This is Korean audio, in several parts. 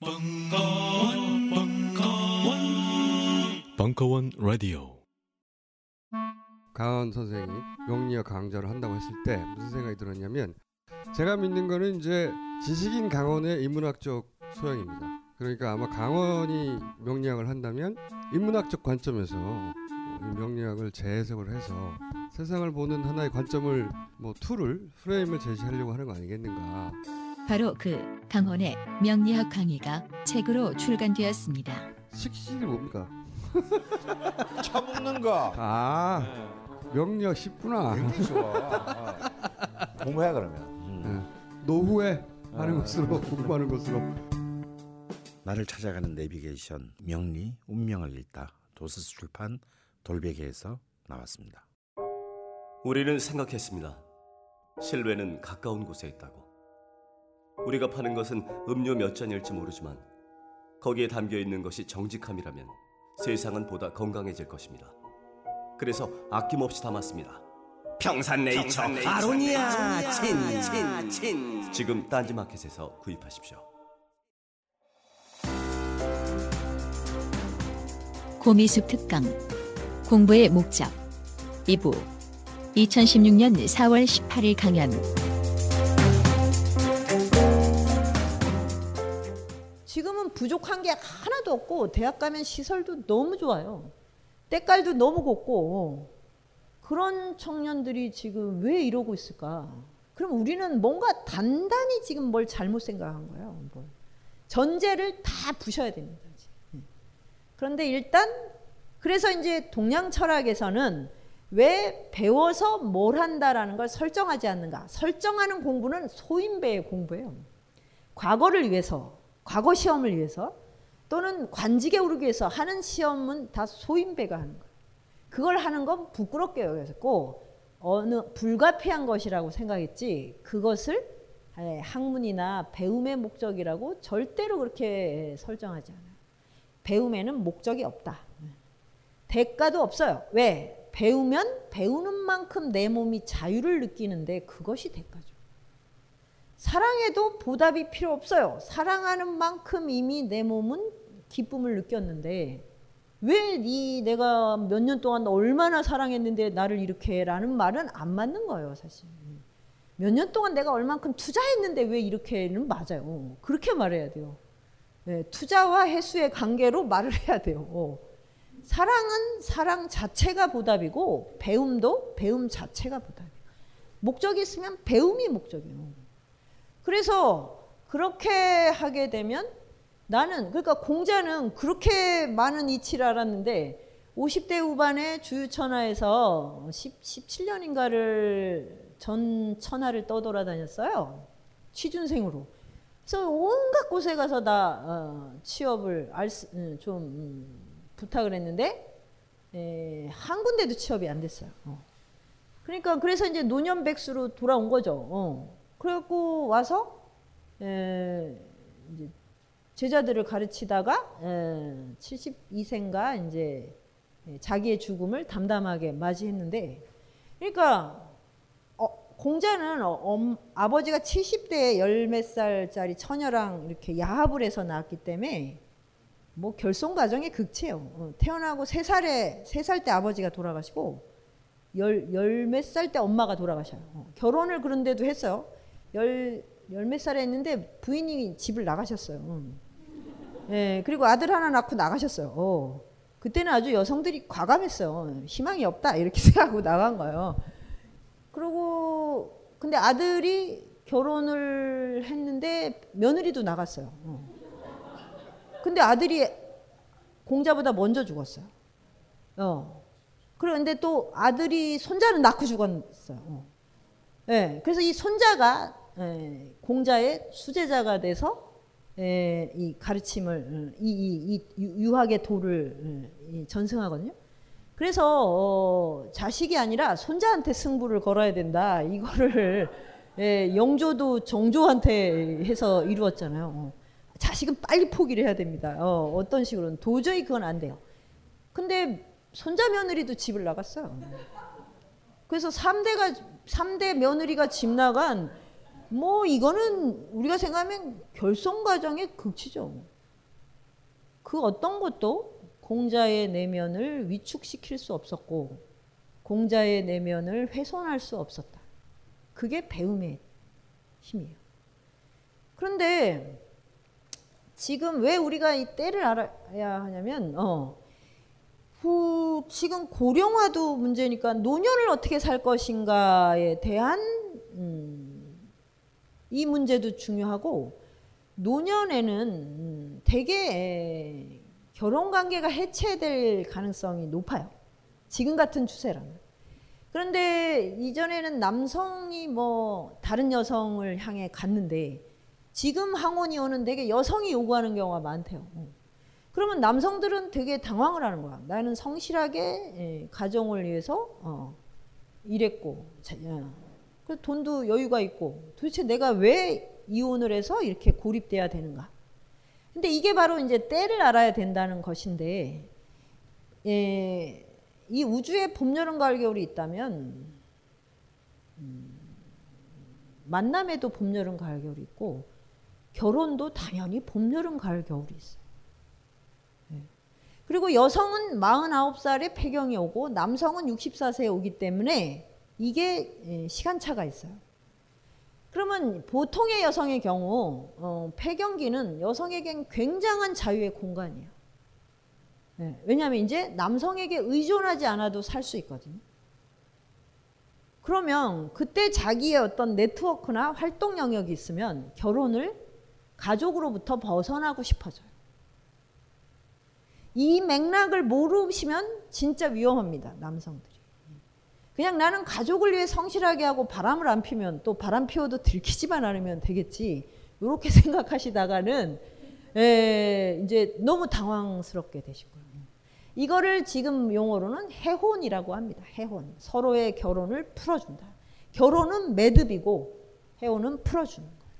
벙커원, 벙커원, 벙커원 라디오. 강헌 선생이 명리학 강좌를 한다고 했을 때 무슨 생각이 들었냐면 제가 믿는 거는 이제 지식인 강헌의 인문학적 소양입니다. 그러니까 아마 강헌이 명리학을 한다면 인문학적 관점에서 이 명리학을 재해석을 해서 세상을 보는 하나의 관점을 뭐 tool을 프레임을 제시하려고 하는 거 아니겠는가. 바로 그 강원의 명리학 강의가 책으로 출간되었습니다. 식신이 뭡니까? 처먹는 거. 아 네. 명리학 쉽구나. 굉장히 좋아. 어. 공부해 그러면. 음. 네. 노후에 하는 아. 것으로 공부하는 것으로. 나를 찾아가는 내비게이션 명리 운명을 읽다 도서스 출판 돌베개에서 나왔습니다. 우리는 생각했습니다. 실외는 가까운 곳에 있다고. 우리가 파는 것은 음료 몇 잔일지 모르지만 거기에 담겨 있는 것이 정직함이라면 세상은 보다 건강해질 것입니다. 그래서 아낌없이 담았습니다. 평산네이처, 아로니아 친친친 지금 딴지마켓에서 구입하십시오. 고미숙 특강 공부의 목적 2부 2016년 4월 18일 강연 부족한 게 하나도 없고 대학 가면 시설도 너무 좋아요. 때깔도 너무 곱고 그런 청년들이 지금 왜 이러고 있을까? 그럼 우리는 뭔가 단단히 지금 뭘 잘못 생각한 거예요. 뭘. 전제를 다 부셔야 됩니다. 예. 그런데 일단 그래서 이제 동양 철학에서는 왜 배워서 뭘 한다라는 걸 설정하지 않는가? 설정하는 공부는 소인배의 공부예요. 과거를 위해서, 과거 시험을 위해서 또는 관직에 오르기 위해서 하는 시험은 다 소인배가 하는 거예요. 그걸 하는 건 부끄럽게 여겼고 어느 불가피한 것이라고 생각했지 그것을 예, 학문이나 배움의 목적이라고 절대로 그렇게 설정하지 않아요. 배움에는 목적이 없다. 대가도 없어요. 왜? 배우면 배우는 만큼 내 몸이 자유를 느끼는데 그것이 대가죠. 사랑해도 보답이 필요 없어요. 사랑하는 만큼 이미 내 몸은 기쁨을 느꼈는데 왜 이 내가 몇 년 동안 얼마나 사랑했는데 나를 이렇게 라는 말은 안 맞는 거예요, 사실. 몇 년 동안 내가 얼만큼 투자했는데 왜 이렇게는 맞아요. 그렇게 말해야 돼요. 네, 투자와 해수의 관계로 말을 해야 돼요. 어. 사랑은 사랑 자체가 보답이고 배움도 배움 자체가 보답이에요. 목적이 있으면 배움이 목적이에요. 그래서 그렇게 하게 되면 나는 그러니까 공자는 그렇게 많은 이치를 알았는데 50대 후반에 주유천하에서 10, 17년인가를 전 천하를 떠돌아다녔어요. 취준생으로. 그래서 온갖 곳에 가서 다 어, 취업을 알, 수- 음, 좀 음, 부탁을 했는데 에, 한 군데도 취업이 안 됐어요. 어. 그러니까 그래서 이제 노년백수로 돌아온 거죠. 어. 그래갖고 와서 에, 이제 제자들을 가르치다가 에, 72세인가 이제 자기의 죽음을 담담하게 맞이했는데, 그러니까 어, 공자는 어, 엄- 아버지가 70대에 열몇 살짜리 처녀랑 이렇게 야합을 해서 낳았기 때문에 뭐 결손 과정의 극치예요. 어, 태어나고 세 살에 세살때 아버지가 돌아가시고 열열몇살 때 엄마가 돌아가셔요. 어, 결혼을 그런데도 했어요. 열 열 몇 살에 했는데 부인이 집을 나가셨어요. 음. 예, 그리고 아들 하나 낳고 나가셨어요. 어. 그때는 아주 여성들이 과감했어요. 희망이 없다 이렇게 생각하고 나간 거예요. 그리고 근데 아들이 결혼을 했는데 며느리도 나갔어요. 어. 근데 아들이 공자보다 먼저 죽었어요. 어. 그런데 또 아들이 손자는 낳고 죽었어요. 어. 예, 그래서 이 손자가 예, 공자의 수제자가 돼서 예, 이 가르침을 이, 이, 이 유- 유학의 도를 예, 이 전승하거든요. 그래서 어, 자식이 아니라 손자한테 승부를 걸어야 된다. 이거를 예, 영조도 정조한테 해서 이루었잖아요. 어. 자식은 빨리 포기를 해야 됩니다. 어, 어떤 식으로는 도저히 그건 안 돼요. 근데 손자 며느리도 집을 나갔어요. 그래서 3대가 3대 며느리가 집 나간 뭐 이거는 우리가 생각하면 결손 과정의 극치죠. 그 어떤 것도 공자의 내면을 위축시킬 수 없었고 공자의 내면을 훼손할 수 없었다. 그게 배움의 힘이에요. 그런데 지금 왜 우리가 이 때를 알아야 하냐면 어, 후, 지금 고령화도 문제니까 노년을 어떻게 살 것인가에 대한 음, 이 문제도 중요하고 노년에는 음, 대개 결혼 관계가 해체될 가능성이 높아요. 지금 같은 추세라면. 그런데 이전에는 남성이 뭐 다른 여성을 향해 갔는데 지금 항원이 오는 되게 여성이 요구하는 경우가 많대요. 어. 그러면 남성들은 되게 당황을 하는 거야. 나는 성실하게 예, 가정을 위해서 어, 일했고. 그 돈도 여유가 있고 도대체 내가 왜 이혼을 해서 이렇게 고립돼야 되는가? 근데 이게 바로 이제 때를 알아야 된다는 것인데 예, 이 우주에 봄, 여름, 가을, 겨울이 있다면 음, 만남에도 봄, 여름, 가을, 겨울이 있고 결혼도 당연히 봄, 여름, 가을, 겨울이 있어요. 예. 그리고 여성은 49살에 폐경이 오고 남성은 64세에 오기 때문에 이게 예, 시간차가 있어요. 그러면 보통의 여성의 경우 어, 폐경기는 여성에겐 굉장한 자유의 공간이에요. 네, 왜냐하면 이제 남성에게 의존하지 않아도 살 수 있거든요. 그러면 그때 자기의 어떤 네트워크나 활동 영역이 있으면 결혼을 가족으로부터 벗어나고 싶어져요. 이 맥락을 모르시면 진짜 위험합니다. 남성들이. 그냥 나는 가족을 위해 성실하게 하고 바람을 안 피면 또 바람 피워도 들키지만 않으면 되겠지. 이렇게 생각하시다가는 에, 이제 너무 당황스럽게 거예요. 이거를 지금 용어로는 해혼이라고 합니다. 해혼. 서로의 결혼을 풀어준다. 결혼은 매듭이고 해혼은 풀어주는 거예요.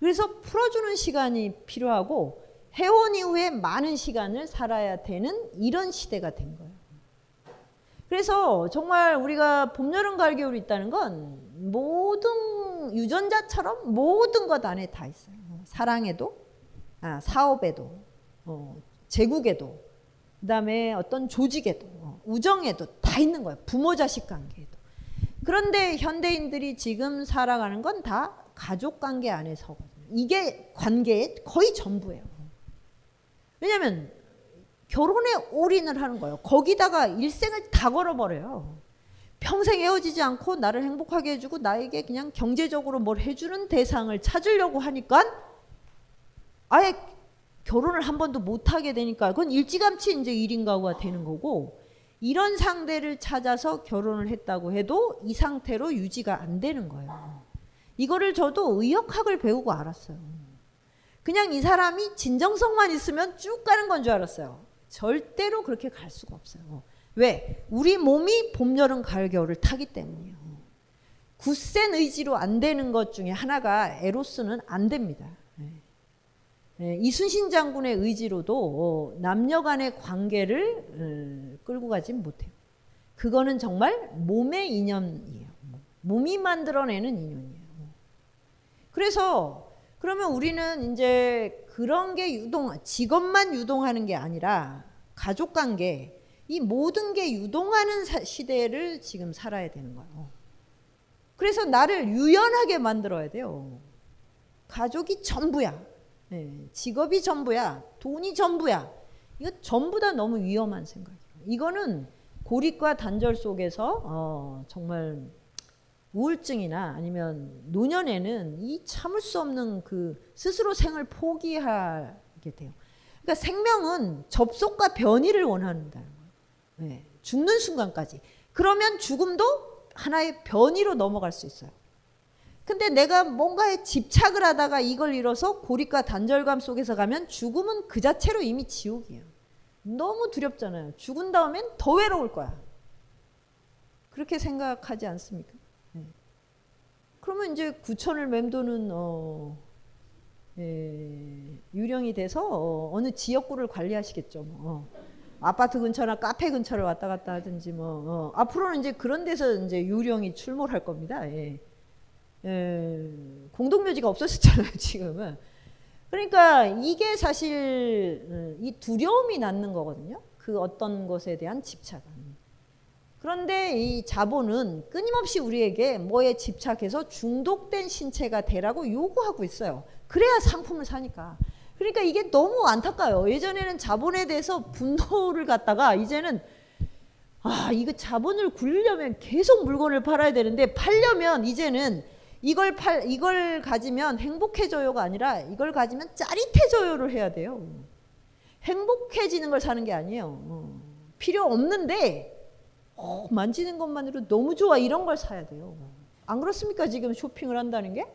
그래서 풀어주는 시간이 필요하고 해혼 이후에 많은 시간을 살아야 되는 이런 시대가 된 거예요. 그래서 정말 우리가 봄, 여름, 가을, 겨울이 있다는 건 모든 유전자처럼 모든 것 안에 다 있어요. 사랑에도, 아, 사업에도, 어, 제국에도, 그 다음에 어떤 조직에도, 어, 우정에도 다 있는 거예요. 부모 자식 관계에도. 그런데 현대인들이 지금 살아가는 건 다 가족 관계 안에서거든요. 이게 관계의 거의 전부예요. 왜냐하면 결혼에 올인을 하는 거예요. 거기다가 일생을 다 걸어버려요. 평생 헤어지지 않고 나를 행복하게 해주고 나에게 그냥 경제적으로 뭘 해주는 대상을 찾으려고 하니까 아예 결혼을 한 번도 못하게 되니까 그건 일찌감치 이제 1인 가구가 되는 거고 이런 상대를 찾아서 결혼을 했다고 해도 이 상태로 유지가 안 되는 거예요. 이거를 저도 의역학을 배우고 알았어요. 그냥 이 사람이 진정성만 있으면 쭉 가는 건 줄 알았어요. 절대로 그렇게 갈 수가 없어요. 왜? 우리 몸이 봄, 여름, 가을, 겨울을 타기 때문이에요. 굳센 의지로 안 되는 것 중에 하나가 에로스는 안 됩니다. 예, 이순신 장군의 의지로도 어, 남녀 간의 관계를 어, 끌고 가지 못해요. 그거는 정말 몸의 인연이에요. 몸이 만들어내는 인연이에요. 그래서 그러면 우리는 이제 그런 게 유동, 직업만 유동하는 게 아니라 가족 관계, 이 모든 게 유동하는 시대를 지금 살아야 되는 거예요. 그래서 나를 유연하게 만들어야 돼요. 가족이 전부야. 네, 직업이 전부야. 돈이 전부야. 이거 전부 다 너무 위험한 생각이에요. 이거는 고립과 단절 속에서 어, 정말 우울증이나 아니면 노년에는 이 참을 수 없는 그 스스로 생을 포기하게 돼요. 그러니까 생명은 접속과 변이를 원한다는 거예요. 네, 죽는 순간까지. 그러면 죽음도 하나의 변이로 넘어갈 수 있어요. 근데 내가 뭔가에 집착을 하다가 이걸 잃어서 고립과 단절감 속에서 가면 죽음은 그 자체로 이미 지옥이에요. 너무 두렵잖아요. 죽은 다음엔 더 외로울 거야. 그렇게 생각하지 않습니까? 네. 그러면 이제 구천을 맴도는 어, 예, 유령이 돼서 어, 느 지역구를 관리하시겠죠. 뭐. 어. 아파트 근처나 카페 근처를 왔다 갔다 하든지 뭐 어. 앞으로는 이제 그런 데서 이제 유령이 출몰할 겁니다. 예. 에, 공동묘지가 없었잖아요 지금은. 그러니까 이게 사실 음, 이 두려움이 낳는 거거든요. 그 어떤 것에 대한 집착은. 그런데 이 자본은 끊임없이 우리에게 뭐에 집착해서 중독된 신체가 되라고 요구하고 있어요. 그래야 상품을 사니까. 그러니까 이게 너무 안타까워요. 예전에는 자본에 대해서 분노를 갖다가 이제는 아, 이거 자본을 굴리려면 계속 물건을 팔아야 되는데 팔려면 이제는 이걸 팔 이걸 가지면 행복해져요가 아니라 이걸 가지면 짜릿해져요를 해야 돼요. 행복해지는 걸 사는 게 아니에요. 어. 필요 없는데 어, 만지는 것만으로 너무 좋아 이런 걸 사야 돼요. 안 그렇습니까? 지금 쇼핑을 한다는 게?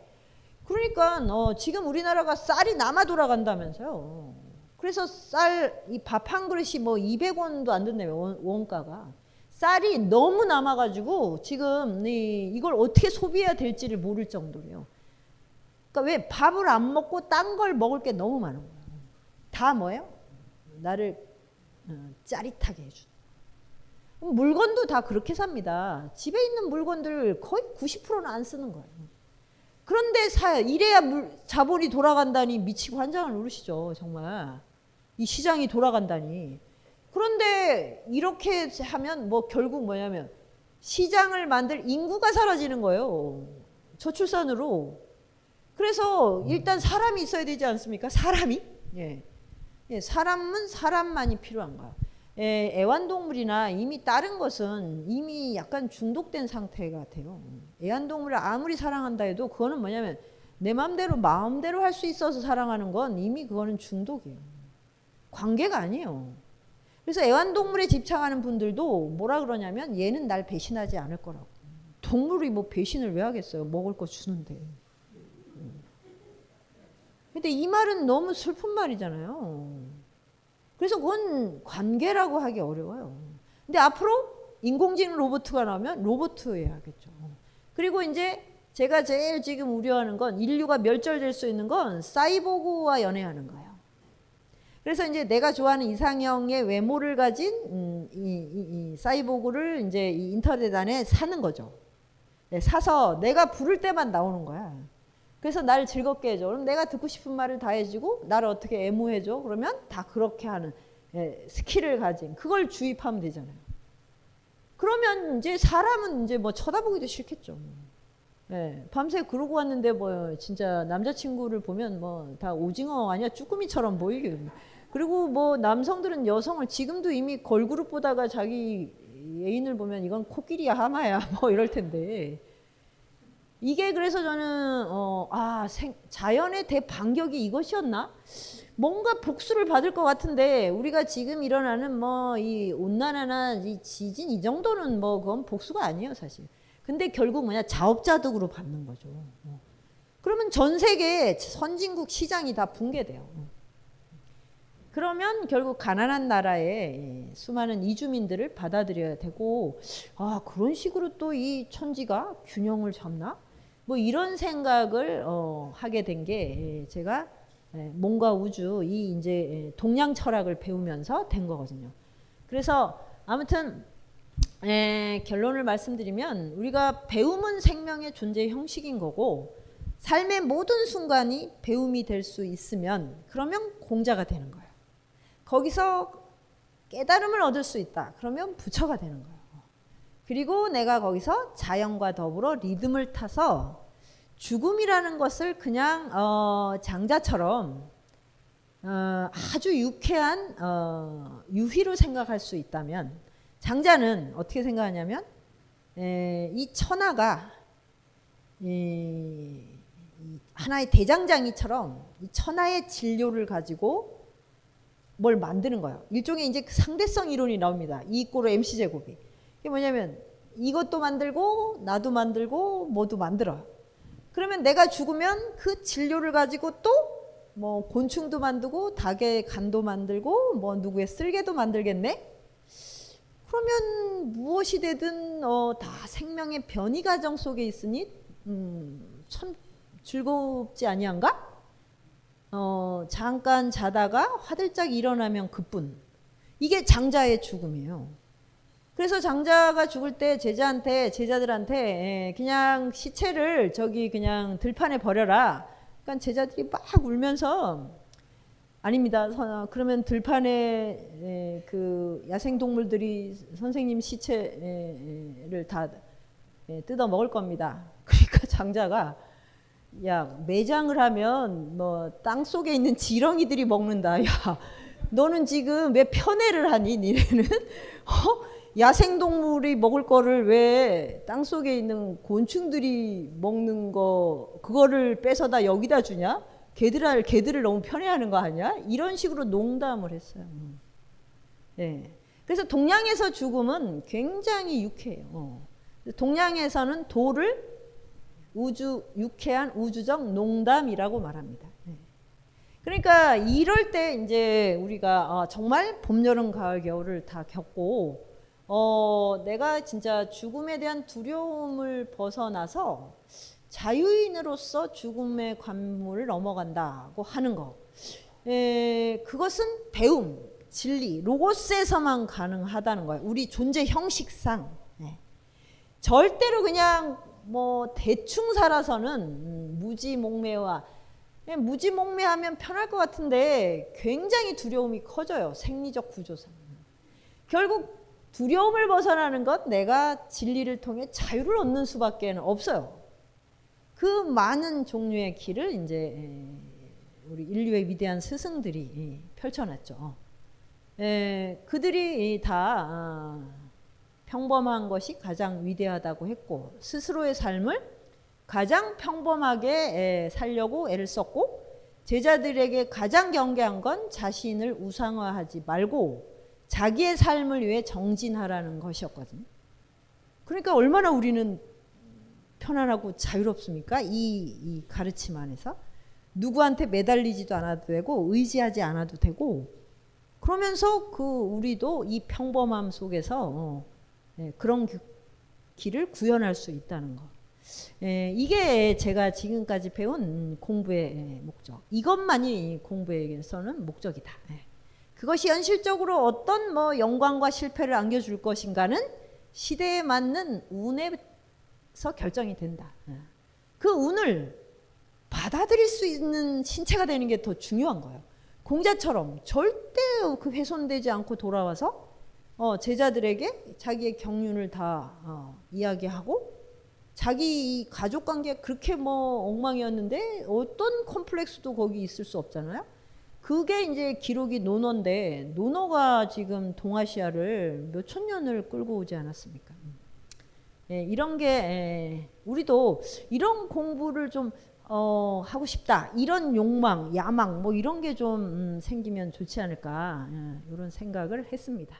그러니까 어, 지금 우리나라가 쌀이 남아 돌아간다면서요. 그래서 쌀 이 밥 한 그릇이 뭐 200원도 안 된다며 원, 원가가. 쌀이 너무 남아 가지고 지금 이, 이걸 어떻게 소비해야 될지를 모를 정도래요. 그러니까 왜 밥을 안 먹고 딴 걸 먹을 게 너무 많은 거예요. 다 뭐예요? 나를 어, 짜릿하게 해준. 물건도 다 그렇게 삽니다. 집에 있는 물건들 거의 90%는 안 쓰는 거예요. 그런데 사 이래야 물, 자본이 돌아간다니 미치고 환장을 누르시죠. 정말 이 시장이 돌아간다니. 그런데 이렇게 하면 뭐 결국 뭐냐면 시장을 만들 인구가 사라지는 거예요. 저출산으로. 그래서 일단 사람이 있어야 되지 않습니까? 사람이? 예. 예, 사람은 사람만이 필요한 거야. 예, 애완동물이나 이미 다른 것은 이미 약간 중독된 상태 같아요. 애완동물을 아무리 사랑한다 해도 그거는 뭐냐면 내 마음대로 마음대로 할 수 있어서 사랑하는 건 이미 그거는 중독이에요. 관계가 아니에요. 그래서 애완동물에 집착하는 분들도 뭐라 그러냐면 얘는 날 배신하지 않을 거라고. 동물이 뭐 배신을 왜 하겠어요? 먹을 거 주는데. 근데 이 말은 너무 슬픈 말이잖아요. 그래서 그건 관계라고 하기 어려워요. 근데 앞으로 인공지능 로봇가 나오면 로봇 해야겠죠. 그리고 이제 제가 제일 지금 우려하는 건 인류가 멸절될 수 있는 건 사이보그와 연애하는 거예요. 그래서 이제 내가 좋아하는 이상형의 외모를 가진 음, 이, 이, 이 사이보그를 이제 이 인터넷 안에 사는 거죠. 네, 사서 내가 부를 때만 나오는 거야. 그래서 나를 즐겁게 해줘. 그럼 내가 듣고 싶은 말을 다 해주고 나를 어떻게 애무해줘. 그러면 다 그렇게 하는 예, skill을 가진 그걸 주입하면 되잖아요. 그러면 이제 사람은 이제 뭐 쳐다보기도 싫겠죠. 예, 밤새 그러고 왔는데 뭐 진짜 남자친구를 보면 뭐 다 오징어 아니야 쭈꾸미처럼 보이게. 그리고 뭐 남성들은 여성을 지금도 이미 걸그룹 보다가 자기 애인을 보면 이건 코끼리야 하마야 뭐 이럴 텐데 이게 그래서 저는 어, 아 생, 자연의 대반격이 이것이었나? 뭔가 복수를 받을 것 같은데 우리가 지금 일어나는 뭐 이 온난화나 이 지진 이 정도는 뭐 그건 복수가 아니에요 사실. 근데 결국 뭐냐 자업자득으로 받는 거죠. 어. 그러면 전 세계 선진국 시장이 다 붕괴돼요. 그러면 결국 가난한 나라의 수많은 이주민들을 받아들여야 되고 아 그런 식으로 또 이 천지가 균형을 잡나? 뭐 이런 생각을 어, 하게 된 게 제가 몸과 우주 이 이제 동양 철학을 배우면서 된 거거든요. 그래서 아무튼 에, 결론을 말씀드리면 우리가 배움은 생명의 존재 형식인 거고 삶의 모든 순간이 배움이 될 수 있으면 그러면 공자가 되는 거예요. 거기서 깨달음을 얻을 수 있다. 그러면 부처가 되는 거예요. 그리고 내가 거기서 자연과 더불어 리듬을 타서 죽음이라는 것을 그냥 어, 장자처럼 어, 아주 유쾌한 어, 유희로 생각할 수 있다면 장자는 어떻게 생각하냐면 에, 이 천하가 이, 이 하나의 대장장이처럼 이 천하의 진료를 가지고 뭘 만드는 거예요. 일종의 이제 상대성 이론이 나옵니다. 이 이꼬로 MC 제곱이. 이게 뭐냐면 이것도 만들고 나도 만들고 뭐도 만들어요. 그러면 내가 죽으면 그 진료를 가지고 또 뭐 곤충도 만들고 닭의 간도 만들고 뭐 누구의 쓸개도 만들겠네. 그러면 무엇이 되든 어, 다 생명의 변이 과정 속에 있으니 음, 참 즐겁지 아니한가? 어, 잠깐 자다가 화들짝 일어나면 그뿐. 이게 장자의 죽음이에요. 그래서 장자가 죽을 때 제자한테 제자들한테 예, 그냥 시체를 저기 그냥 들판에 버려라. 그러니까 제자들이 막 울면서 아닙니다. 선- 그러면 들판에 예, 그 야생 동물들이 선생님 시체를 다 예, 뜯어 먹을 겁니다. 그러니까 장자가 야 매장을 하면 뭐 땅 속에 있는 지렁이들이 먹는다. 야 너는 지금 왜 편애를 하니? 니네는 어? 야생 동물이 먹을 거를 왜 땅 속에 있는 곤충들이 먹는 거 그거를 뺏어다 여기다 주냐? 걔들을 걔들을 너무 편애하는 거 아니야? 이런 식으로 농담을 했어요. 음. 예. 그래서 동양에서 죽음은 굉장히 유쾌해요. 어. 동양에서는 도를 우주 유쾌한 우주적 농담이라고 말합니다. 예. 그러니까 이럴 때 이제 우리가 아, 정말 봄, 여름, 가을, 겨울을 다 겪고 어, 내가 진짜 죽음에 대한 두려움을 벗어나서 자유인으로서 죽음의 관문을 넘어간다고 하는 거. 에, 그것은 배움, 진리, 로고스에서만 가능하다는 거예요. 우리 존재 형식상. 네. 절대로 그냥 뭐 대충 살아서는 음, 무지몽매와 무지몽매하면 편할 것 같은데 굉장히 두려움이 커져요. 생리적 구조상. 결국 두려움을 벗어나는 것 내가 진리를 통해 자유를 얻는 수밖에 없어요. 그 많은 종류의 길을 이제 우리 인류의 위대한 스승들이 펼쳐놨죠. 에, 그들이 다 아, 평범한 것이 가장 위대하다고 했고 스스로의 삶을 가장 평범하게 에, 살려고 애를 썼고 제자들에게 가장 경계한 건 자신을 우상화하지 말고 자기의 삶을 위해 정진하라는 것이었거든요. 그러니까 얼마나 우리는 편안하고 자유롭습니까? 이, 이 가르침 안에서 누구한테 매달리지도 않아도 되고 의지하지 않아도 되고 그러면서 그 우리도 이 평범함 속에서 어, 네, 그런 그 길을 구현할 수 있다는 것. 예, 이게 제가 지금까지 배운 공부의 목적. 이것만이 공부에게서는 목적이다. 예. 그것이 현실적으로 어떤 뭐 영광과 실패를 안겨줄 것인가는 시대에 맞는 운에서 결정이 된다. 예. 그 운을 받아들일 수 있는 신체가 되는 게 더 중요한 거예요. 공자처럼 절대 그 훼손되지 않고 돌아와서 어, 제자들에게 자기의 경륜을 다 어, 이야기하고 자기 가족 관계 그렇게 뭐 엉망이었는데 어떤 컴플렉스도 거기 있을 수 없잖아요. 그게 이제 기록이 논어인데 논어가 지금 동아시아를 몇 천 년을 끌고 오지 않았습니까? 예, 이런 게 예, 우리도 이런 공부를 좀 어, 하고 싶다 이런 욕망, 야망 뭐 이런 게좀 음, 생기면 좋지 않을까 예, 이런 생각을 했습니다.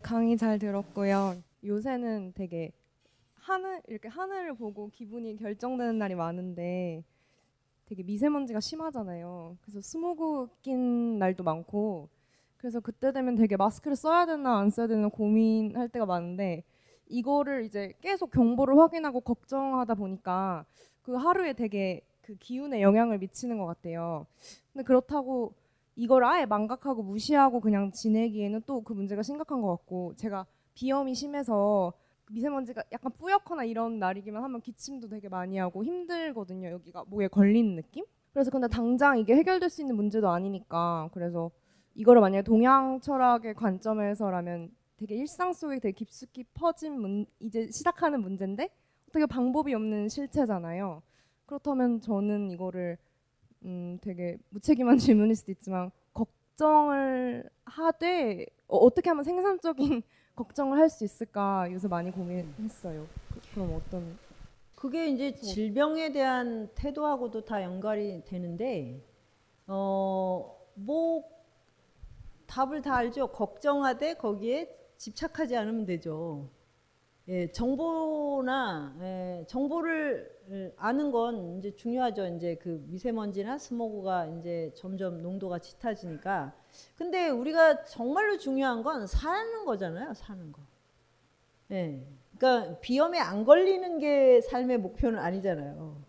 강의 잘 들었고요. 요새는 되게 하늘 이렇게 하늘을 보고 기분이 결정되는 날이 많은데 되게 미세먼지가 심하잖아요. 그래서 스모그 낀 날도 많고 그래서 그때 되면 되게 마스크를 써야 되나 안 써야 되나 고민할 때가 많은데 이거를 이제 계속 경보를 확인하고 걱정하다 보니까 그 하루에 되게 그 기운에 영향을 미치는 것 같아요. 근데 그렇다고 이걸 아예 망각하고 무시하고 그냥 지내기에는 또 그 문제가 심각한 것 같고 제가 비염이 심해서 미세먼지가 약간 뿌옇거나 이런 날이기만 하면 기침도 되게 많이 하고 힘들거든요. 여기가 목에 걸리는 느낌? 그래서 근데 당장 이게 해결될 수 있는 문제도 아니니까 그래서 이거를 만약에 동양 철학의 관점에서라면 되게 일상 속에 되게 깊숙이 퍼진 문, 이제 시작하는 문제인데 어떻게 방법이 없는 실체잖아요. 그렇다면 저는 이거를 음, 되게 무책임한 질문일 수도 있지만 걱정을 하되 어, 어떻게 하면 생산적인 걱정을 할 수 있을까 요새 많이 고민했어요. 그, 그럼 어떤 그게 이제 질병에 대한 태도하고도 다 연관이 되는데 어뭐 답을 다 알죠. 걱정하되 거기에 집착하지 않으면 되죠. 예, 정보나 예, 정보를 아는 건 이제 중요하죠. 이제 그 미세먼지나 스모그가 이제 점점 농도가 짙어지니까. 근데 우리가 정말로 중요한 건 사는 거잖아요. 사는 거. 예. 그러니까 비염에 안 걸리는 게 삶의 목표는 아니잖아요.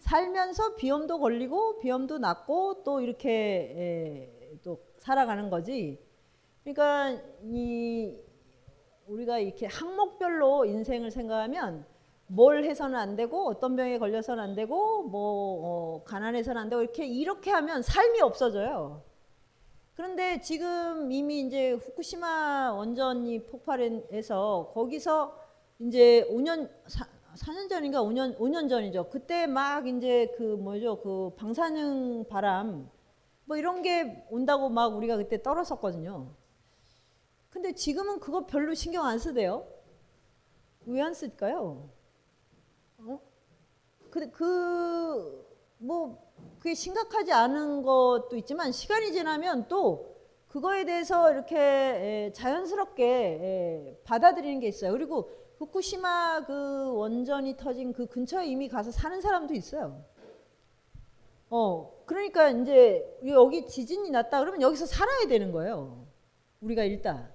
살면서 비염도 걸리고 비염도 낫고 또 이렇게 예, 또 살아가는 거지. 그러니까 이 우리가 이렇게 항목별로 인생을 생각하면 뭘 해서는 안 되고 어떤 병에 걸려서는 안 되고 뭐 어, 가난해서는 안 되고 이렇게 이렇게 하면 삶이 없어져요. 그런데 지금 이미 이제 후쿠시마 원전이 폭발해서 거기서 이제 5년 4, 4년 전인가 5년 5년 전이죠. 그때 막 이제 그 뭐죠 그 방사능 바람 뭐 이런 게 온다고 막 우리가 그때 떨었었거든요. 근데 지금은 그거 별로 신경 안 쓰대요. 왜 안 쓸까요? 어? 그, 그, 뭐, 그게 심각하지 않은 것도 있지만 시간이 지나면 또 그거에 대해서 이렇게 자연스럽게 받아들이는 게 있어요. 그리고 후쿠시마 그 원전이 터진 그 근처에 이미 가서 사는 사람도 있어요. 어, 그러니까 이제 여기 지진이 났다 그러면 여기서 살아야 되는 거예요. 우리가 일단.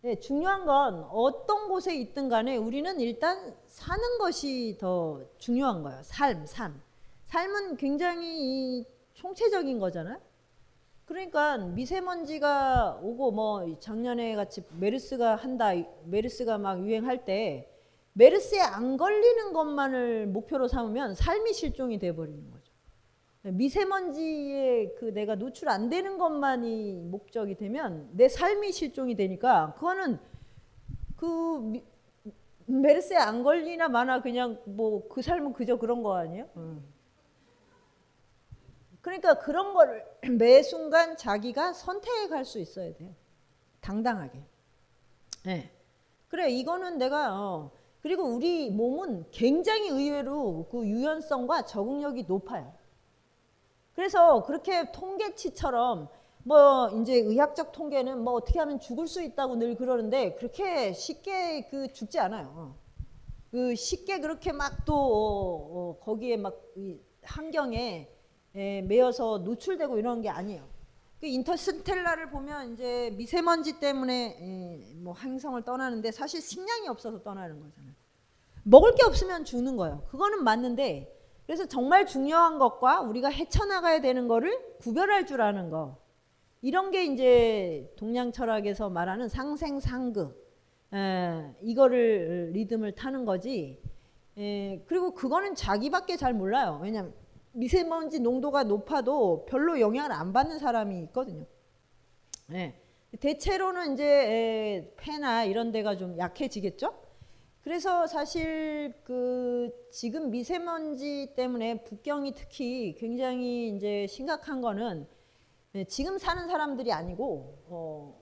네, 중요한 건 어떤 곳에 있든 간에 우리는 일단 사는 것이 더 중요한 거예요. 삶, 삶. 삶은 굉장히 총체적인 거잖아요. 그러니까 미세먼지가 오고 뭐 작년에 같이 메르스가 한다, 메르스가 막 유행할 때 메르스에 안 걸리는 것만을 목표로 삼으면 삶이 실종이 돼 버리는 거죠. 미세먼지에 그 내가 노출 안 되는 것만이 목적이 되면 내 삶이 실종이 되니까 그거는 그 미, 메르스에 안 걸리나 마나 그냥 뭐 그 삶은 그저 그런 거 아니에요? 음. 그러니까 그런 거를 매 순간 자기가 선택할 수 있어야 돼요. 당당하게. 네. 그래 이거는 내가 어, 그리고 우리 몸은 굉장히 의외로 그 유연성과 적응력이 높아요. 그래서 그렇게 통계치처럼 뭐 이제 의학적 통계는 뭐 어떻게 하면 죽을 수 있다고 늘 그러는데 그렇게 쉽게 그 죽지 않아요. 그 쉽게 그렇게 막또 어, 어, 거기에 막 환경에 에, 매여서 노출되고 이런 게 아니에요. 그 인터스텔라를 보면 이제 미세먼지 때문에 에, 뭐 행성을 떠나는데 사실 식량이 없어서 떠나는 거잖아요. 먹을 게 없으면 죽는 거예요. 그거는 맞는데 그래서 정말 중요한 것과 우리가 헤쳐나가야 되는 거를 구별할 줄 아는 거. 이런 게 이제 동양 철학에서 말하는 상생상극. 에, 이거를 리듬을 타는 거지. 에, 그리고 그거는 자기밖에 잘 몰라요. 왜냐면 미세먼지 농도가 높아도 별로 영향을 안 받는 사람이 있거든요. 예. 대체로는 이제 폐나 이런 데가 좀 약해지겠죠? 그래서 사실 그 지금 미세먼지 때문에 북경이 특히 굉장히 이제 심각한 거는 네, 지금 사는 사람들이 아니고 어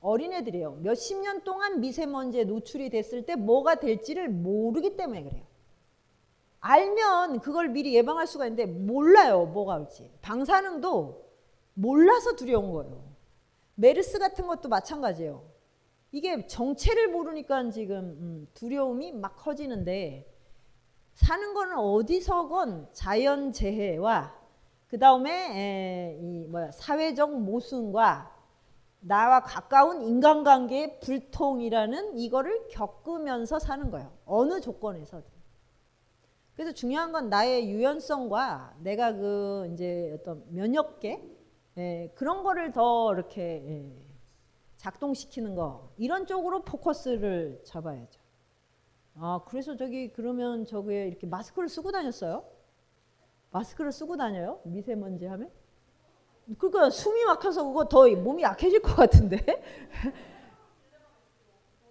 어린애들이에요. 몇십 년 동안 미세먼지에 노출이 됐을 때 뭐가 될지를 모르기 때문에 그래요. 알면 그걸 미리 예방할 수가 있는데 몰라요. 뭐가 올지. 방사능도 몰라서 두려운 거예요. 메르스 같은 것도 마찬가지예요. 이게 정체를 모르니까 지금 음, 두려움이 막 커지는데 사는 거는 어디서건 자연 재해와 그 다음에 이 뭐야 사회적 모순과 나와 가까운 인간관계의 불통이라는 이거를 겪으면서 사는 거예요. 어느 조건에서든. 그래서 중요한 건 나의 유연성과 내가 그 이제 어떤 면역계 예, 그런 거를 더 이렇게 예, 작동시키는 거 이런 쪽으로 포커스를 잡아야죠. 아 그래서 저기 그러면 저게 이렇게 마스크를 쓰고 다녔어요? 마스크를 쓰고 다녀요? 미세먼지 하면? 그러니까 숨이 막혀서 그거 더 몸이 약해질 것 같은데.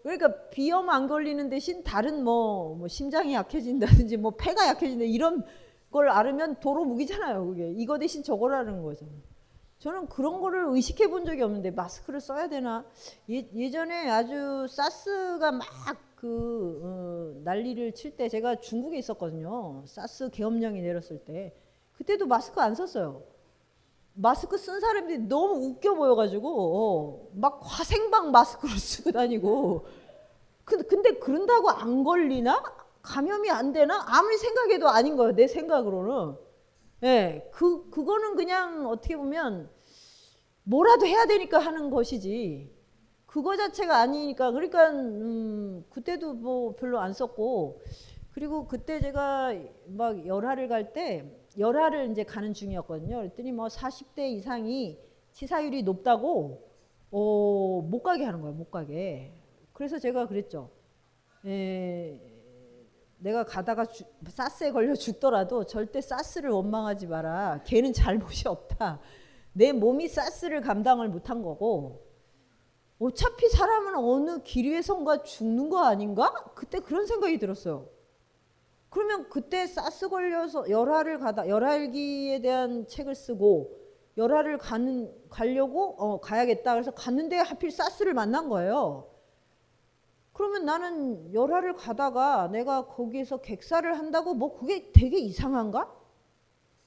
그러니까 비염 안 걸리는 대신 다른 뭐, 뭐 심장이 약해진다든지 뭐 폐가 약해진다 이런 걸 알으면 도로 무기잖아요. 그게 이거 대신 저거라는 거잖아요. 저는 그런 거를 의식해 본 적이 없는데 마스크를 써야 되나? 예, 전에 아주 사스가 막그 어, 난리를 칠 때 제가 중국에 있었거든요. 사스 계엄령이 내렸을 때 그때도 마스크 안 썼어요. 마스크 쓴 사람들이 너무 웃겨 보여가지고 어, 막 화생방 마스크를 쓰고 다니고 근데 그런다고 안 걸리나? 감염이 안 되나? 아무리 생각해도 아닌 거예요. 내 생각으로는. 예, 그, 그거는 그냥 어떻게 보면 뭐라도 해야 되니까 하는 것이지. 그거 자체가 아니니까. 그러니까, 음, 그때도 뭐 별로 안 썼고. 그리고 그때 제가 막 열화를 갈 때, 열화를 이제 가는 중이었거든요. 그랬더니 뭐 40대 이상이 치사율이 높다고 어, 못 가게 하는 거야, 못 가게. 그래서 제가 그랬죠. 에, 내가 가다가 주, 사스에 걸려 죽더라도 절대 사스를 원망하지 마라. 걔는 잘못이 없다. 내 몸이 사스를 감당을 못한 거고 어차피 사람은 어느 길 위에선가 죽는 거 아닌가? 그때 그런 생각이 들었어요. 그러면 그때 사스 걸려서 열화를 가다 열화일기에 대한 책을 쓰고 열화를 가는 가려고 어, 가야겠다. 그래서 갔는데 하필 사스를 만난 거예요. 그러면 나는 열화를 가다가 내가 거기에서 객사를 한다고 뭐 그게 되게 이상한가?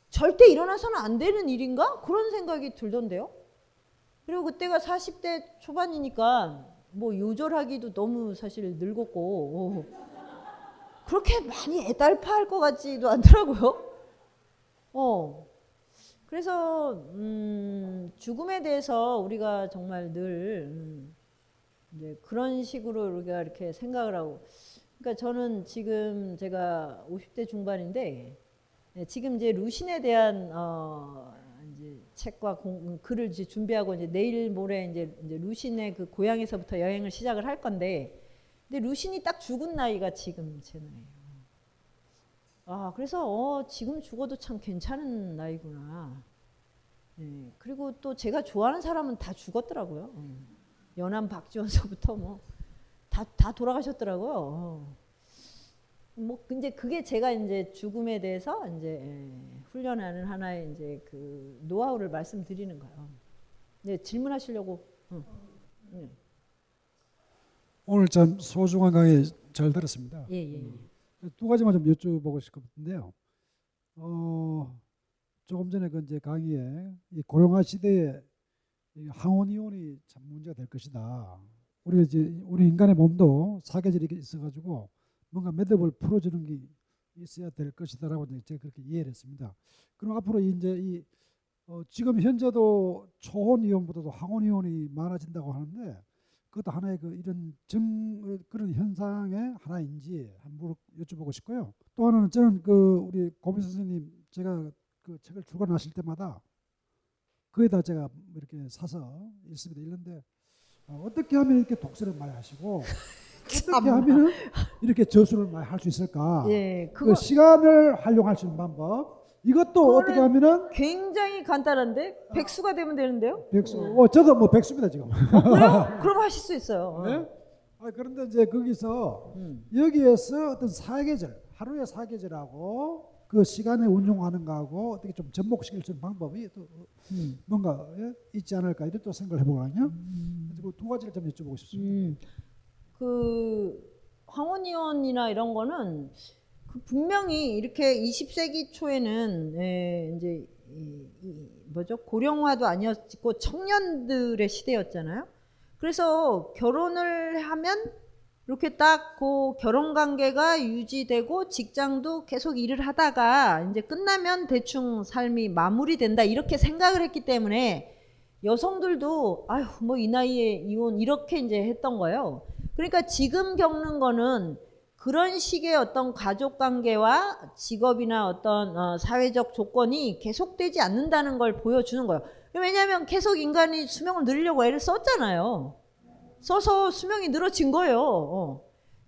절대 일어나서는 안 되는 일인가? 그런 생각이 들던데요. 그리고 그때가 40대 초반이니까 뭐 요절하기도 너무 사실 늙었고 그렇게 많이 애달파할 것 같지도 않더라고요. 어. 그래서 음, 죽음에 대해서 우리가 정말 늘 음, 이제 그런 식으로 우리가 이렇게 생각을 하고 그러니까 저는 지금 제가 50대 중반인데 네, 지금 이제 루신에 대한 어, 이제 책과 공, 글을 이제 준비하고 이제 내일 모레 이제, 이제 루신의 그 고향에서부터 여행을 시작을 할 건데 근데 루신이 딱 죽은 나이가 지금 제 나이예요. 아 그래서 어, 지금 죽어도 참 괜찮은 나이구나. 네, 그리고 또 제가 좋아하는 사람은 다 죽었더라고요. 어. 연암 박지원서부터 뭐 다 다 돌아가셨더라고요. 어. 뭐 이제 그게 제가 이제 죽음에 대해서 이제 예, 훈련하는 하나의 이제 그 노하우를 말씀드리는 거예요. 네 질문하시려고. 어. 네. 오늘 참 소중한 강의 잘 들었습니다. 예, 예, 예. 두 가지만 좀 여쭤보고 싶은데요. 어, 조금 전에 그 이제 강의에 이 고령화 시대에 이 항원 이온이 참 문제가 될 것이다. 우리 이제 우리 인간의 몸도 사계절이 있어가지고 뭔가 매듭을 풀어주는 게 있어야 될 것이다라고 제가 그렇게 이해를 했습니다. 그럼 앞으로 이제 이 어, 지금 현재도 초혼 이온보다도 항원 이온이 많아진다고 하는데 그것도 하나의 그 이런 정 어, 그런 현상의 하나인지 한번 여쭤보고 싶고요. 또 하나는 저는 그 우리 고민 선생님 제가 그 책을 출간하실 때마다 거기다 제가 이렇게 사서 읽습니다. 읽는데 어, 어떻게 하면 이렇게 독서를 많이 하시고 어떻게 하면은 이렇게 저술을 많이 할 수 있을까? 예, 그 그거 시간을 활용할 수 있는 방법. 이것도 어떻게 하면은 굉장히 간단한데 백수가 되면 되는데요. 백수. 어, 저도 뭐 백수입니다 지금. 그래요? 그럼 하실 수 있어요. 네? 아, 그런데 이제 거기서 음. 여기에서 어떤 사계절, 하루의 사계절하고 그 시간에 운용하는 거하고 어떻게 좀 접목시킬 수 있는 방법이 또 음. 뭔가 예? 있지 않을까 이런 또 생각을 해보거든요. 그래서 그두 가지를 좀 여쭤보고 싶습니다. 음, 그 황혼이온이나 이런 거는 그 분명히 이렇게 20세기 초에는 예, 이제 이, 이 뭐죠 고령화도 아니었고 청년들의 시대였잖아요. 그래서 결혼을 하면 이렇게 딱 그 결혼 관계가 유지되고 직장도 계속 일을 하다가 이제 끝나면 대충 삶이 마무리된다 이렇게 생각을 했기 때문에 여성들도 아휴 뭐 이 나이에 이혼 이렇게 이제 했던 거예요. 그러니까 지금 겪는 거는 그런 식의 어떤 가족 관계와 직업이나 어떤 어, 사회적 조건이 계속되지 않는다는 걸 보여주는 거예요. 왜냐하면 계속 인간이 수명을 늘리려고 애를 썼잖아요. 써서 수명이 늘어진 거예요. 어.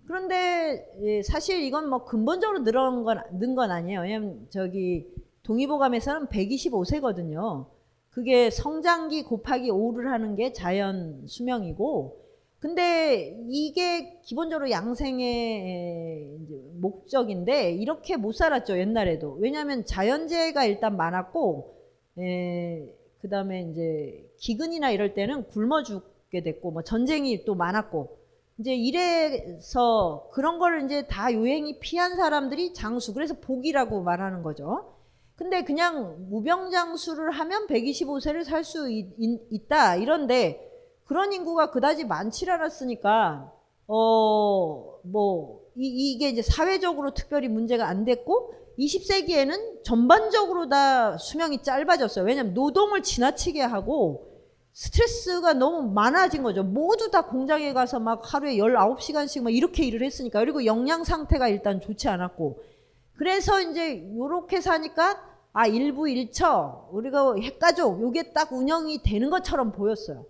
그런데 예, 사실 이건 뭐 근본적으로 늘어난 건, 는 건 아니에요. 왜냐면 저기 동의보감에서는 125세거든요. 그게 성장기 곱하기 5를 하는 게 자연 수명이고 근데 이게 기본적으로 양생의 목적인데 이렇게 못 살았죠 옛날에도. 왜냐하면 자연재해가 일단 많았고 그 다음에 이제 기근이나 이럴 때는 굶어 죽게 됐고 뭐 전쟁이 또 많았고. 이제 이래서 그런 거를 이제 다 요행이 피한 사람들이 장수 그래서 복이라고 말하는 거죠. 근데 그냥 무병장수를 하면 125세를 살 수 있다. 이런데 그런 인구가 그다지 많지 않았으니까 어뭐 이게 이제 사회적으로 특별히 문제가 안 됐고 20세기에는 전반적으로 다 수명이 짧아졌어요. 왜냐하면 노동을 지나치게 하고 스트레스가 너무 많아진 거죠. 모두 다 공장에 가서 막 하루에 19시간씩 막 이렇게 일을 했으니까. 그리고 영양 상태가 일단 좋지 않았고. 그래서 이제 요렇게 사니까 아, 일부 일처, 우리가 핵가족, 요게 딱 운영이 되는 것처럼 보였어요.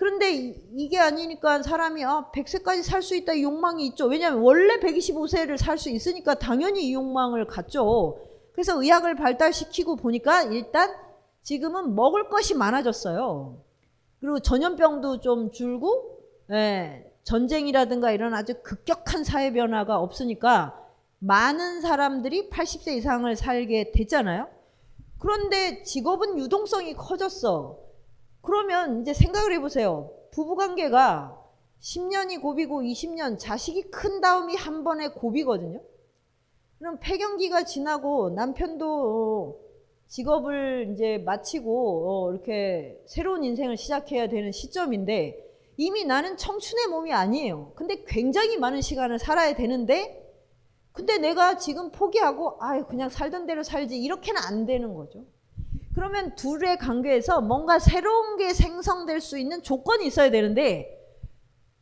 그런데 이, 게 아니니까 사람이 아, 100세까지 살 수 있다 이 욕망이 있죠. 왜냐하면 원래 125세를 살 수 있으니까 당연히 이 욕망을 갖죠. 그래서 의학을 발달시키고 보니까 일단 지금은 먹을 것이 많아졌어요. 그리고 전염병도 좀 줄고 예, 전쟁이라든가 이런 아주 급격한 사회 변화가 없으니까 많은 사람들이 80세 이상을 살게 됐잖아요. 그런데 직업은 유동성이 커졌어. 그러면 이제 생각을 해보세요. 부부관계가 10년이 고비고 20년 자식이 큰 다음이 한 번에 고비거든요. 그럼 폐경기가 지나고 남편도 직업을 이제 마치고 어, 이렇게 새로운 인생을 시작해야 되는 시점인데 이미 나는 청춘의 몸이 아니에요. 근데 굉장히 많은 시간을 살아야 되는데 근데 내가 지금 포기하고 아 그냥 살던 대로 살지 이렇게는 안 되는 거죠. 그러면 둘의 관계에서 뭔가 새로운 게 생성될 수 있는 조건이 있어야 되는데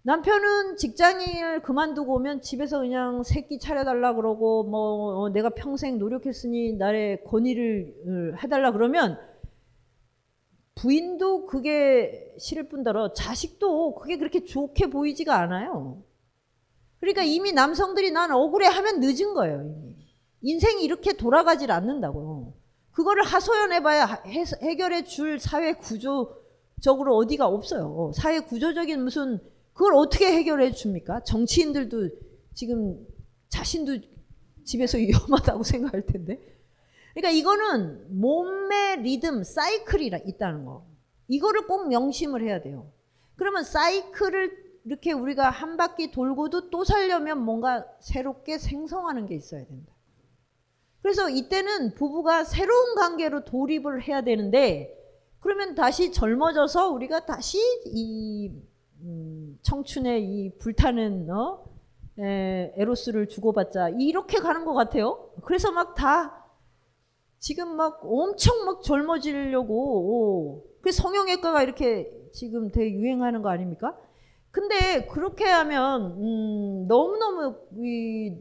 남편은 직장인을 그만두고 오면 집에서 그냥 새끼 차려달라 그러고 뭐 어, 내가 평생 노력했으니 나의 권위를 어, 해달라 그러면 부인도 그게 싫을 뿐더러 자식도 그게 그렇게 좋게 보이지가 않아요. 그러니까 이미 남성들이 난 억울해 하면 늦은 거예요. 이미. 인생이 이렇게 돌아가질 않는다고요. 그거를 하소연해봐야 해결해 줄 사회 구조적으로 어디가 없어요. 사회 구조적인 무슨 그걸 어떻게 해결해 줍니까? 정치인들도 지금 자신도 집에서 위험하다고 생각할 텐데. 그러니까 이거는 몸의 리듬, 사이클이 있다는 거. 이거를 꼭 명심을 해야 돼요. 그러면 사이클을 이렇게 우리가 한 바퀴 돌고도 또 살려면 뭔가 새롭게 생성하는 게 있어야 된다. 그래서 이때는 부부가 새로운 관계로 돌입을 해야 되는데 그러면 다시 젊어져서 우리가 다시 이 음, 청춘의 이 불타는 어? 에, 에로스를 주고받자 이렇게 가는 것 같아요. 그래서 막 다 지금 막 엄청 막 젊어지려고 그 성형외과가 이렇게 지금 되게 유행하는 거 아닙니까? 근데 그렇게 하면 음, 너무너무 이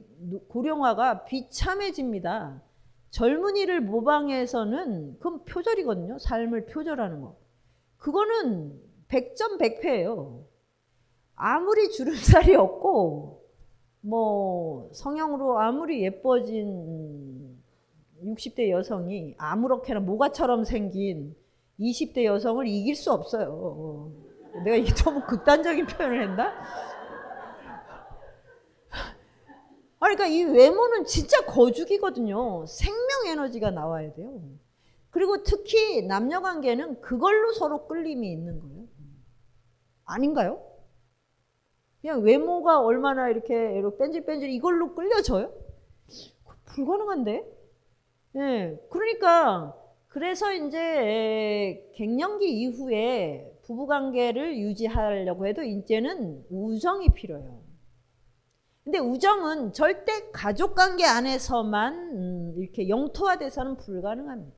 고령화가 비참해집니다. 젊은이를 모방해서는 그건 표절이거든요. 삶을 표절하는 거. 그거는 백점백패예요. 아무리 주름살이 없고 뭐 성형으로 아무리 예뻐진 60대 여성이 아무렇게나 모가처럼 생긴 20대 여성을 이길 수 없어요. 내가 이게 너무 극단적인 표현을 했나? 아, 그러니까 이 외모는 진짜 거죽이거든요. 생명 에너지가 나와야 돼요. 그리고 특히 남녀 관계는 그걸로 서로 끌림이 있는 거예요. 아닌가요? 그냥 외모가 얼마나 이렇게 뺀질뺀질 이걸로 끌려져요? 불가능한데? 예. 네. 그러니까 그래서 이제 갱년기 이후에 부부관계를 유지하려고 해도 이제는 우정이 필요해요. 근데 우정은 절대 가족관계 안에서만 음, 이렇게 영토화돼서는 불가능합니다.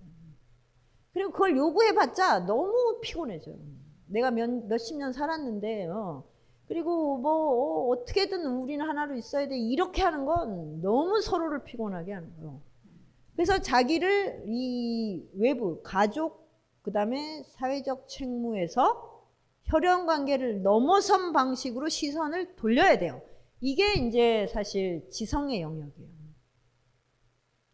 그리고 그걸 요구해봤자 너무 피곤해져요. 내가 몇, 몇십 년 살았는데, 어. 그리고 뭐, 어, 떻게든 우리는 하나로 있어야 돼. 이렇게 하는 건 너무 서로를 피곤하게 하는 거예요. 그래서 자기를 이 외부, 가족, 그 다음에 사회적 책무에서 혈연 관계를 넘어선 방식으로 시선을 돌려야 돼요. 이게 이제 사실 지성의 영역이에요.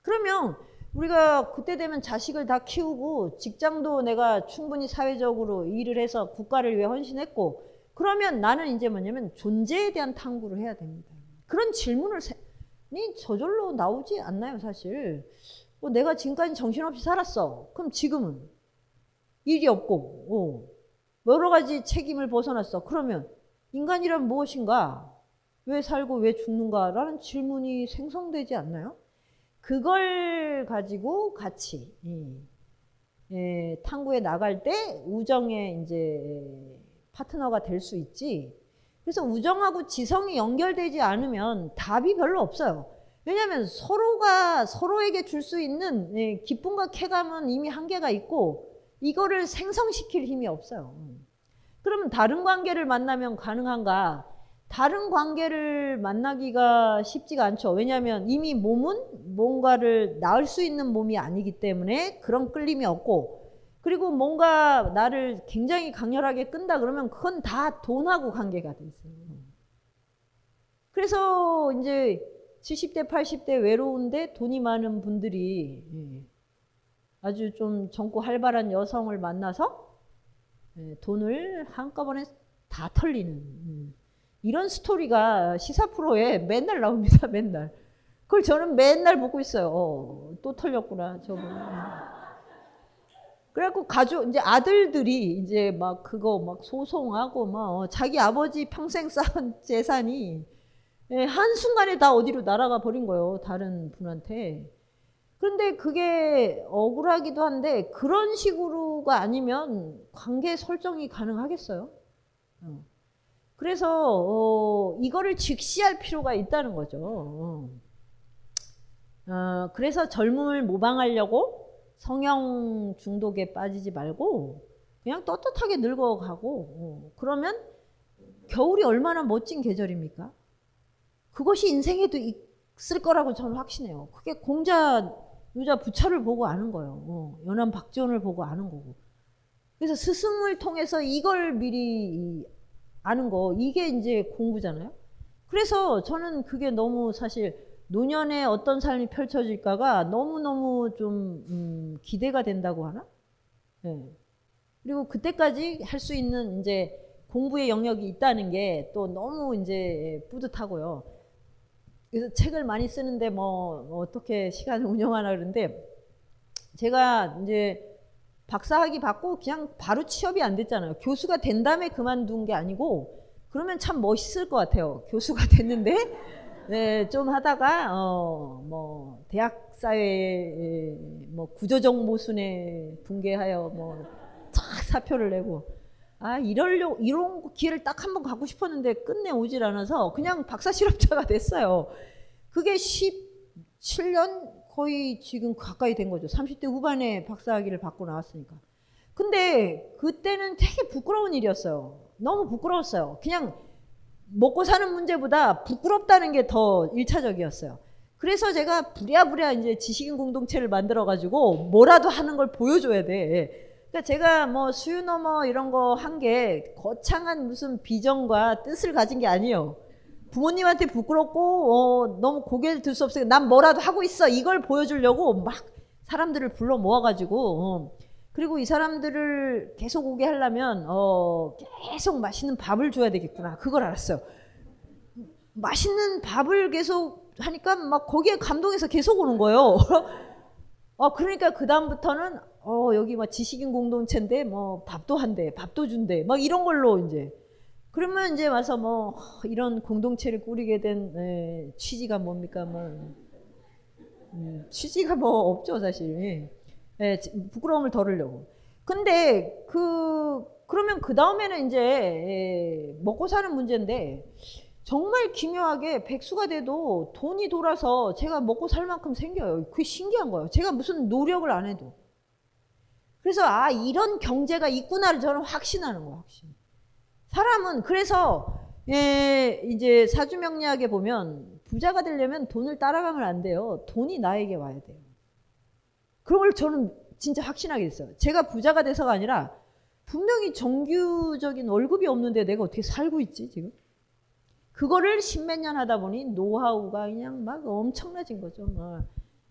그러면 우리가 그때 되면 자식을 다 키우고 직장도 내가 충분히 사회적으로 일을 해서 국가를 위해 헌신했고 그러면 나는 이제 뭐냐면 존재에 대한 탐구를 해야 됩니다. 그런 질문을 저절로 나오지 않나요, 사실. 뭐 내가 지금까지 정신없이 살았어. 그럼 지금은 일이 없고 어. 여러 가지 책임을 벗어났어. 그러면 인간이란 무엇인가? 왜 살고 왜 죽는가라는 질문이 생성되지 않나요? 그걸 가지고 같이 예, 탐구에 나갈 때 우정의 이제 파트너가 될 수 있지. 그래서 우정하고 지성이 연결되지 않으면 답이 별로 없어요. 왜냐하면 서로가 서로에게 줄 수 있는 예, 기쁨과 쾌감은 이미 한계가 있고 이거를 생성시킬 힘이 없어요. 그러면 다른 관계를 만나면 가능한가? 다른 관계를 만나기가 쉽지가 않죠. 왜냐하면 이미 몸은 뭔가를 낳을 수 있는 몸이 아니기 때문에 그런 끌림이 없고 그리고 뭔가 나를 굉장히 강렬하게 끈다 그러면 그건 다 돈하고 관계가 돼 있어요. 그래서 이제 70대, 80대 외로운데 돈이 많은 분들이 예, 아주 좀 젊고 활발한 여성을 만나서 예, 돈을 한꺼번에 다 털리는 음, 이런 스토리가 시사 프로에 맨날 나옵니다. 맨날. 그걸 저는 맨날 보고 있어요. 어, 또 털렸구나 저분. 그래갖고 가족 이제 아들들이 이제 막 그거 막 소송하고 막 어, 자기 아버지 평생 쌓은 재산이 예, 한순간에 다 어디로 날아가 버린 거예요. 다른 분한테. 그런데 그게 억울하기도 한데 그런 식으로가 아니면 관계 설정이 가능하겠어요? 어. 그래서 어, 이거를 직시할 필요가 있다는 거죠. 어. 어, 그래서 젊음을 모방하려고 성형 중독에 빠지지 말고 그냥 떳떳하게 늙어가고 어, 그러면 겨울이 얼마나 멋진 계절입니까? 그것이 인생에도 있을 거라고 저는 확신해요. 그게 공자, 유자, 부처를 보고 아는 거예요. 어, 연안 박지원을 보고 아는 거고. 그래서 스승을 통해서 이걸 미리 아는 거, 이게 이제 공부잖아요. 그래서 저는 그게 너무 사실 노년에 어떤 삶이 펼쳐질까가 너무너무 좀 음, 기대가 된다고 하나? 네. 그리고 그때까지 할 수 있는 이제 공부의 영역이 있다는 게 또 너무 이제 뿌듯하고요. 그래서 책을 많이 쓰는데 뭐 어떻게 시간을 운영하나 그러는데 제가 이제 박사학위 받고 그냥 바로 취업이 안 됐잖아요. 교수가 된 다음에 그만둔 게 아니고 그러면 참 멋있을 것 같아요. 교수가 됐는데 네, 좀 하다가 어, 뭐 대학 사회 뭐 구조적 모순에 붕괴하여 뭐착 사표를 내고 아 이럴려 이런 기회를 딱 한 번 갖고 싶었는데 끝내 오질 않아서 그냥 박사 실험자가 됐어요. 그게 17년 거의 지금 가까이 된 거죠. 30대 후반에 박사학위를 받고 나왔으니까. 근데 그때는 되게 부끄러운 일이었어요. 너무 부끄러웠어요. 그냥 먹고 사는 문제보다 부끄럽다는 게 더 일차적이었어요. 그래서 제가 부랴부랴 이제 지식인 공동체를 만들어 가지고 뭐라도 하는 걸 보여줘야 돼. 그러니까 제가 뭐 수유너머 이런 거 한 게 거창한 무슨 비전과 뜻을 가진 게 아니에요. 부모님한테 부끄럽고 어, 너무 고개를 들 수 없으니까 난 뭐라도 하고 있어 이걸 보여주려고 막 사람들을 불러 모아가지고 어, 그리고 이 사람들을 계속 오게 하려면 어, 계속 맛있는 밥을 줘야 되겠구나 그걸 알았어요. 맛있는 밥을 계속 하니까 막 거기에 감동해서 계속 오는 거예요. 어, 그러니까 그 다음부터는 어, 여기 막 지식인 공동체인데 뭐 밥도 한대, 밥도 준대, 막 이런 걸로 이제 그러면 이제 와서 뭐 이런 공동체를 꾸리게 된 에, 취지가 뭡니까? 뭐 음, 취지가 뭐 없죠 사실. 예. 예, 부끄러움을 덜으려고. 근데 그 그러면 그 다음에는 이제 예, 먹고 사는 문제인데 정말 기묘하게 백수가 돼도 돈이 돌아서 제가 먹고 살 만큼 생겨요. 그게 신기한 거예요. 제가 무슨 노력을 안 해도. 그래서 아 이런 경제가 있구나를 저는 확신하는 거예요. 확신. 사람은 그래서 예, 이제 사주명리학에 보면 부자가 되려면 돈을 따라가면 안 돼요. 돈이 나에게 와야 돼요. 그런 걸 저는 진짜 확신하게 됐어요. 제가 부자가 돼서가 아니라 분명히 정규적인 월급이 없는데 내가 어떻게 살고 있지 지금? 그거를 십몇 년 하다 보니 노하우가 그냥 막 엄청나진 거죠. 막.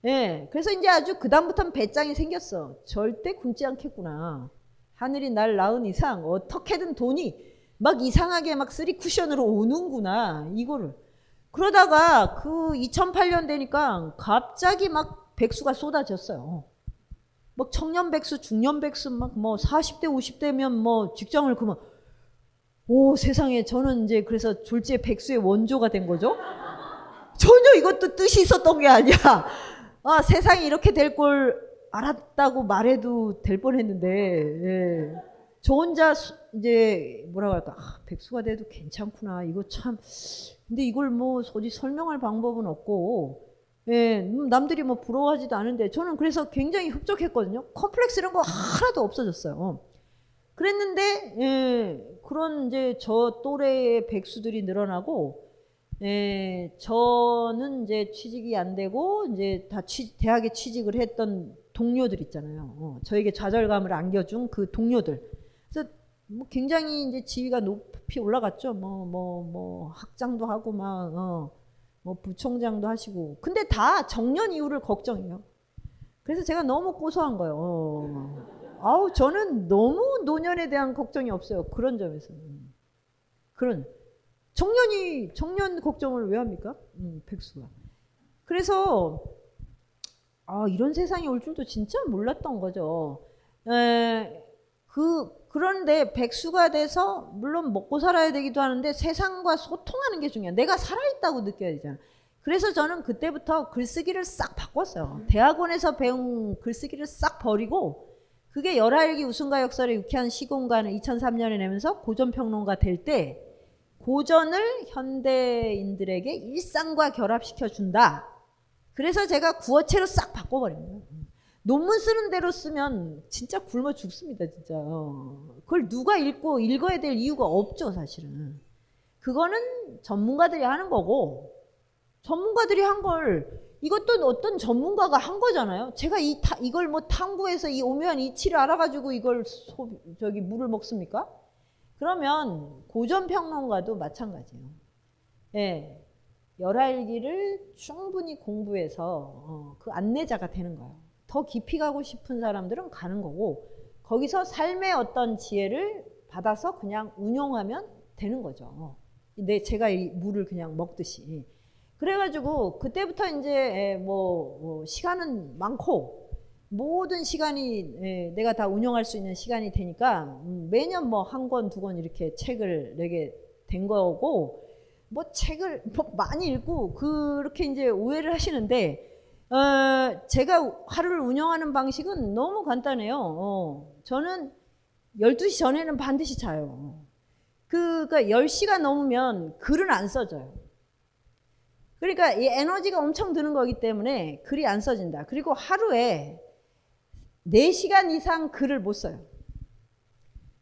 예, 그래서 이제 아주 그 다음부터는 배짱이 생겼어. 절대 굶지 않겠구나. 하늘이 날 낳은 이상 어떻게든 돈이 막 이상하게 막 쓰리 쿠션으로 오는구나 이거를 그러다가 그 2008년 되니까 갑자기 막 백수가 쏟아졌어요. 막 청년 백수, 중년 백수 막 뭐 40대, 50대면 뭐 직장을 그만 오 세상에 저는 이제 그래서 졸지에 백수의 원조가 된 거죠. 전혀 이것도 뜻이 있었던 게 아니야. 아 세상이 이렇게 될 걸 알았다고 말해도 될 뻔했는데 예. 저 혼자 이제 뭐라고 할까 아, 백수가 돼도 괜찮구나 이거 참 근데 이걸 뭐 어디 설명할 방법은 없고 예, 음, 남들이 뭐 부러워하지도 않은데 저는 그래서 굉장히 흡족했거든요. 컴플렉스 이런 거 하나도 없어졌어요. 그랬는데 예, 그런 이제 저 또래의 백수들이 늘어나고 예, 저는 이제 취직이 안 되고 이제 다 취, 대학에 취직을 했던 동료들 있잖아요. 어, 저에게 좌절감을 안겨준 그 동료들. 그래서 뭐 굉장히 이제 지위가 높이 올라갔죠. 뭐뭐 뭐 학장도 하고 막 어, 뭐 부총장도 하시고. 근데 다 정년 이후를 걱정해요. 그래서 제가 너무 고소한 거예요. 어. 아우 저는 너무 노년에 대한 걱정이 없어요. 그런 점에서는. 그런 청년이 청년 걱정을 왜 합니까? 음, 백수가. 그래서 아 이런 세상이 올 줄도 진짜 몰랐던 거죠. 에, 그 그런데 백수가 돼서 물론 먹고 살아야 되기도 하는데 세상과 소통하는 게 중요해. 내가 살아있다고 느껴야 되잖아. 그래서 저는 그때부터 글쓰기를 싹 바꿨어요. 대학원에서 배운 글쓰기를 싹 버리고 그게 열하일기 우승과 역설의 유쾌한 시공간을 2003년에 내면서 고전평론가 될 때 고전을 현대인들에게 일상과 결합시켜 준다. 그래서 제가 구어체로 싹 거예요. 논문 쓰는 대로 쓰면 진짜 굶어 죽습니다, 진짜. 어. 그걸 누가 읽고 읽어야 될 이유가 없죠, 사실은. 그거는 전문가들이 하는 거고, 전문가들이 한 걸, 이것도 어떤 전문가가 한 거잖아요. 제가 이, 타, 이걸 뭐 탐구해서 이 오묘한 이치를 알아가지고 이걸 소, 저기 물을 먹습니까? 그러면 고전 평론가도 마찬가지예요. 예. 열하일기를 충분히 공부해서 어, 그 안내자가 되는 거예요. 더 깊이 가고 싶은 사람들은 가는 거고 거기서 삶의 어떤 지혜를 받아서 그냥 운용하면 되는 거죠. 내 제가 이 물을 그냥 먹듯이. 그래가지고 그때부터 이제 뭐, 뭐 시간은 많고 모든 시간이 내가 다 운영할 수 있는 시간이 되니까 음, 매년 뭐 한 권, 두 권 이렇게 책을 내게 된 거고 뭐 책을 뭐 많이 읽고 그렇게 이제 오해를 하시는데 어, 제가 하루를 운영하는 방식은 너무 간단해요. 어, 저는 12시 전에는 반드시 자요. 그, 그러니까 10시가 넘으면 글은 안 써져요. 그러니까 이 에너지가 엄청 드는 거기 때문에 글이 안 써진다. 그리고 하루에 4시간 이상 글을 못 써요.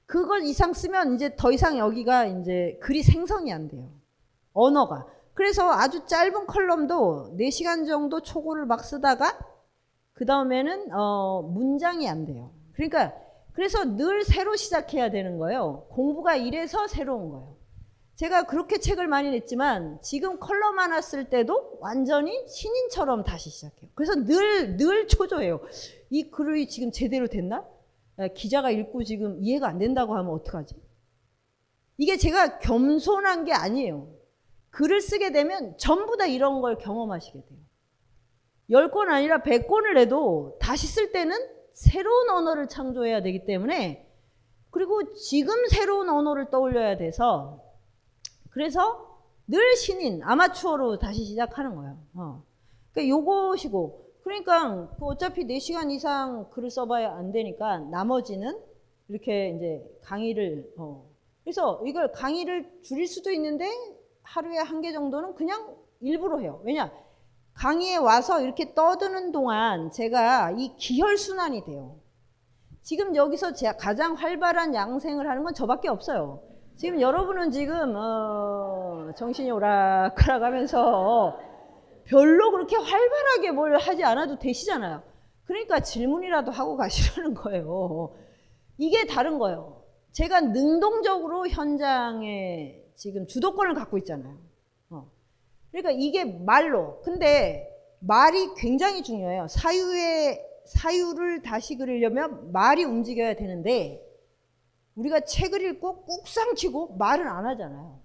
그걸 이상 쓰면 이제 더 이상 여기가 이제 글이 생성이 안 돼요. 언어가. 그래서 아주 짧은 컬럼도 4시간 정도 초고를 막 쓰다가 그 다음에는 어, 문장이 안 돼요. 그러니까 그래서 늘 새로 시작해야 되는 거예요. 공부가 이래서 새로운 거예요. 제가 그렇게 책을 많이 냈지만 지금 컬럼 하나 쓸 때도 완전히 신인처럼 다시 시작해요. 그래서 늘, 늘 초조해요. 이 글이 지금 제대로 됐나? 기자가 읽고 지금 이해가 안 된다고 하면 어떡하지? 이게 제가 겸손한 게 아니에요. 글을 쓰게 되면 전부 다 이런 걸 경험하시게 돼요. 10권 아니라 100권을 내도 다시 쓸 때는 새로운 언어를 창조해야 되기 때문에 그리고 지금 새로운 언어를 떠올려야 돼서 그래서 늘 신인, 아마추어로 다시 시작하는 거예요. 어. 그러니까 요것이고 그러니까 그 어차피 4시간 이상 글을 써봐야 안 되니까 나머지는 이렇게 이제 강의를 어. 그래서 이걸 강의를 줄일 수도 있는데 하루에 한 개 정도는 그냥 일부러 해요. 왜냐? 강의에 와서 이렇게 떠드는 동안 제가 이 기혈순환이 돼요. 지금 여기서 가장 활발한 양생을 하는 건 저밖에 없어요. 지금 여러분은 지금 어 정신이 오락가락 하면서 별로 그렇게 활발하게 뭘 하지 않아도 되시잖아요. 그러니까 질문이라도 하고 가시라는 거예요. 이게 다른 거예요. 제가 능동적으로 현장에 지금 주도권을 갖고 있잖아요. 어. 그러니까 이게 말로. 근데 말이 굉장히 중요해요. 사유의 사유를 다시 그리려면 말이 움직여야 되는데 우리가 책을 읽고 꾹 삼키고 말을 안 하잖아요.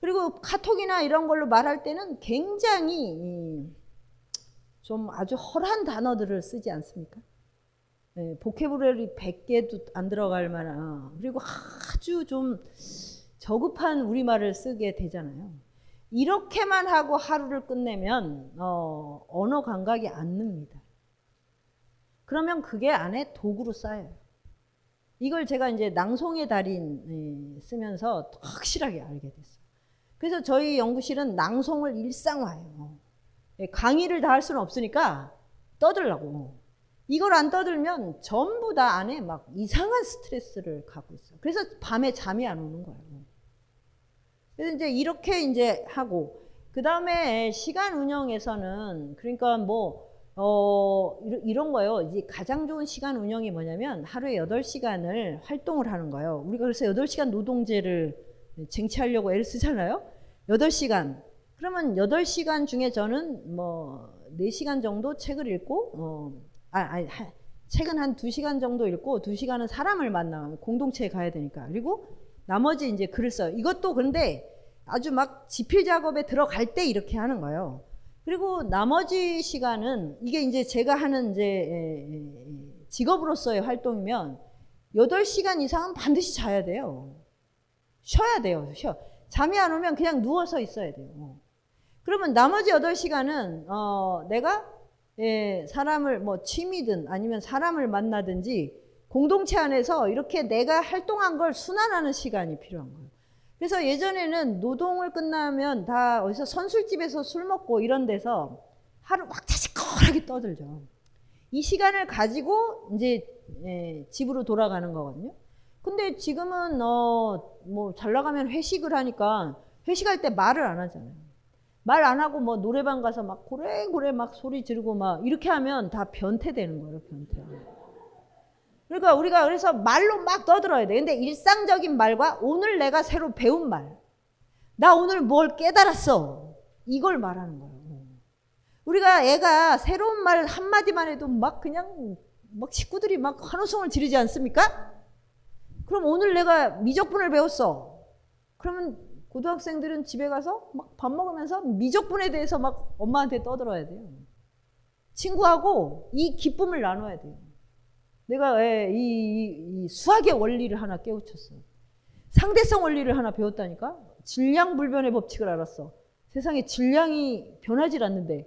그리고 카톡이나 이런 걸로 말할 때는 굉장히 좀 아주 헐한 단어들을 쓰지 않습니까? 네, 보케브러리 100개도 안 들어갈 만한 그리고 아주 좀 저급한 우리말을 쓰게 되잖아요. 이렇게만 하고 하루를 끝내면 어, 언어 감각이 안 늡니다. 그러면 그게 안에 도구로 쌓여요. 이걸 제가 이제 낭송의 달인 쓰면서 확실하게 알게 됐어요. 그래서 저희 연구실은 낭송을 일상화해요. 예, 강의를 다 할 수는 없으니까 떠들라고. 이걸 안 떠들면 전부 다 안에 막 이상한 스트레스를 갖고 있어요. 그래서 밤에 잠이 안 오는 거예요. 그래서 이제 이렇게 이제 하고 그 다음에 시간 운영에서는 그러니까 뭐 어, 이런, 거요. 이제 가장 좋은 시간 운영이 뭐냐면 하루에 8시간을 활동을 하는 거예요. 우리가 그래서 8시간 노동제를 쟁취하려고 애를 쓰잖아요. 8시간. 그러면 8시간 중에 저는 뭐 4시간 정도 책을 읽고, 어, 아, 아니, 한, 책은 한 2시간 정도 읽고, 2시간은 사람을 만나, 공동체에 가야 되니까. 그리고 나머지 이제 글을 써요. 이것도 그런데 아주 막 지필 작업에 들어갈 때 이렇게 하는 거예요. 그리고 나머지 시간은 이게 이제 제가 하는 이제 직업으로서의 활동이면 8시간 이상은 반드시 자야 돼요. 쉬어야 돼요. 쉬어. 잠이 안 오면 그냥 누워서 있어야 돼요. 그러면 나머지 8시간은 어 내가 예, 사람을 뭐 취미든 아니면 사람을 만나든지 공동체 안에서 이렇게 내가 활동한 걸 순환하는 시간이 필요한 거예요. 그래서 예전에는 노동을 끝나면 다 어디서 선술집에서 술 먹고 이런 데서 하루 왁자지껄하게 떠들죠. 이 시간을 가지고 이제 예, 집으로 돌아가는 거거든요. 근데 지금은 어 뭐 잘 나가면 회식을 하니까 회식할 때 말을 안 하잖아요. 말 안 하고 뭐 노래방 가서 막 고래고래 막 소리 지르고 막 이렇게 하면 다 변태되는 거예요, 변태. 그러니까 우리가 그래서 말로 막 떠들어야 돼. 근데 일상적인 말과 오늘 내가 새로 배운 말. 나 오늘 뭘 깨달았어. 이걸 말하는 거예요. 우리가 애가 새로운 말 한마디만 해도 막 그냥 막 식구들이 막 환호성을 지르지 않습니까? 그럼 오늘 내가 미적분을 배웠어. 그러면 고등학생들은 집에 가서 막 밥 먹으면서 미적분에 대해서 막 엄마한테 떠들어야 돼요. 친구하고 이 기쁨을 나눠야 돼요. 내가 이, 이, 이 수학의 원리를 하나 깨우쳤어요. 상대성 원리를 하나 배웠다니까? 질량 불변의 법칙을 알았어. 세상에 질량이 변하지 않는데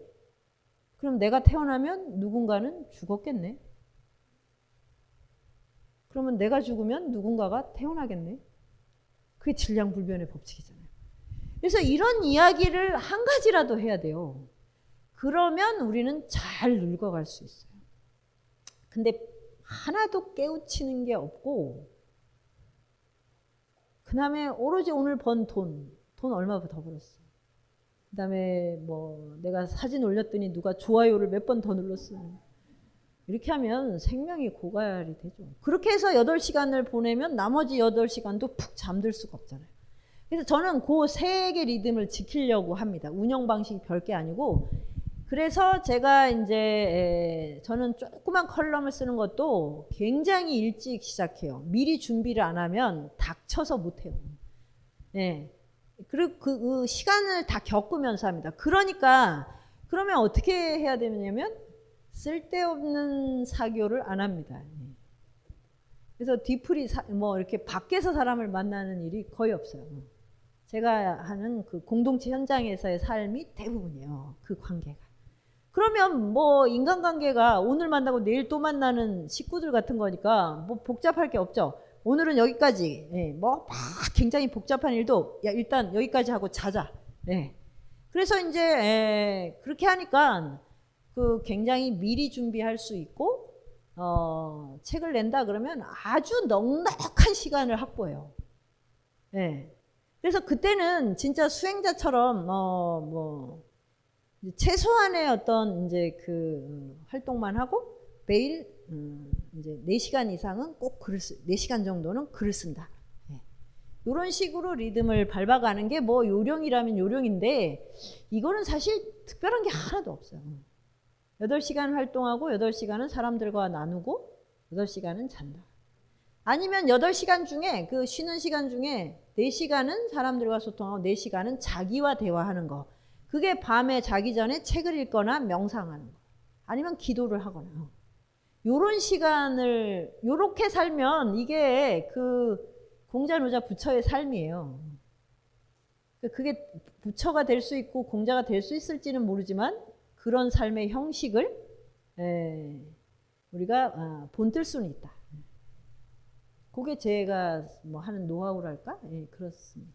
그럼 내가 태어나면 누군가는 죽었겠네. 그러면 내가 죽으면 누군가가 태어나겠네. 그게 질량 불변의 법칙이잖아요. 그래서 이런 이야기를 한 가지라도 해야 돼요. 그러면 우리는 잘 늙어갈 수 있어요. 근데 하나도 깨우치는 게 없고 그 다음에 오로지 오늘 번 돈, 돈 얼마 더 벌었어. 그 다음에 뭐 내가 사진 올렸더니 누가 좋아요를 몇 번 더 눌렀어요. 이렇게 하면 생명이 고갈이 되죠. 그렇게 해서 8시간을 보내면 나머지 8시간도 푹 잠들 수가 없잖아요. 그래서 저는 그 세 개의 리듬을 지키려고 합니다. 운영 방식이 별게 아니고 그래서 제가 이제 저는 조그만 컬럼을 쓰는 것도 굉장히 일찍 시작해요. 미리 준비를 안 하면 닥쳐서 못 해요. 네. 그리고 그, 그 시간을 다 겪으면서 합니다. 그러니까 그러면 어떻게 해야 되냐면 쓸데없는 사교를 안 합니다. 네. 그래서 뒤풀이 사, 뭐 이렇게 밖에서 사람을 만나는 일이 거의 없어요. 제가 하는 그 공동체 현장에서의 삶이 대부분이에요. 그 관계가. 그러면 뭐 인간관계가 오늘 만나고 내일 또 만나는 식구들 같은 거니까 뭐 복잡할 게 없죠. 오늘은 여기까지. 예, 뭐막 굉장히 복잡한 일도 야 일단 여기까지 하고 자자. 예. 그래서 이제 예, 그렇게 하니까 그 굉장히 미리 준비할 수 있고 어, 책을 낸다 그러면 아주 넉넉한 시간을 확보해요. 예. 그래서 그때는 진짜 수행자처럼 어 뭐 최소한의 어떤 이제 그 활동만 하고 매일 음 이제 4시간 이상은 꼭 글을 쓰, 4시간 정도는 글을 쓴다. 네. 이런 식으로 리듬을 밟아가는 게 뭐 요령이라면 요령인데 이거는 사실 특별한 게 하나도 없어요. 8시간 활동하고 8시간은 사람들과 나누고 8시간은 잔다. 아니면 8시간 중에 그 쉬는 시간 중에 4시간은 사람들과 소통하고 4시간은 자기와 대화하는 거. 그게 밤에 자기 전에 책을 읽거나 명상하는 거. 아니면 기도를 하거나. 요런 시간을 요렇게 살면 이게 그 공자 노자 부처의 삶이에요. 그게 부처가 될 수 있고 공자가 될 수 있을지는 모르지만 그런 삶의 형식을 우리가 아, 본뜰 수는 있다. 그게 제가 뭐 하는 노하우랄까? 예, 그렇습니다.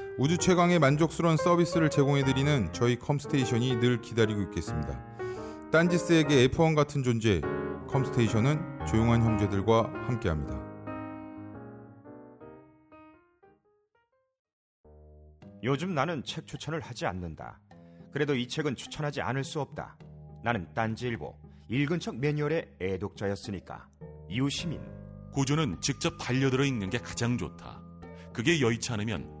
우주 최강의 만족스러운 서비스를 제공해드리는 저희 컴스테이션이 늘 기다리고 있겠습니다. 딴지스에게 F1 같은 존재 컴스테이션은 조용한 형제들과 함께합니다. 요즘 나는 책 추천을 하지 않는다. 그래도 이 책은 추천하지 않을 수 없다. 나는 딴지일보 읽은 척 매뉴얼의 애독자였으니까. 이웃시민 고전은 직접 반려들어 읽는 게 가장 좋다. 그게 여의치 않으면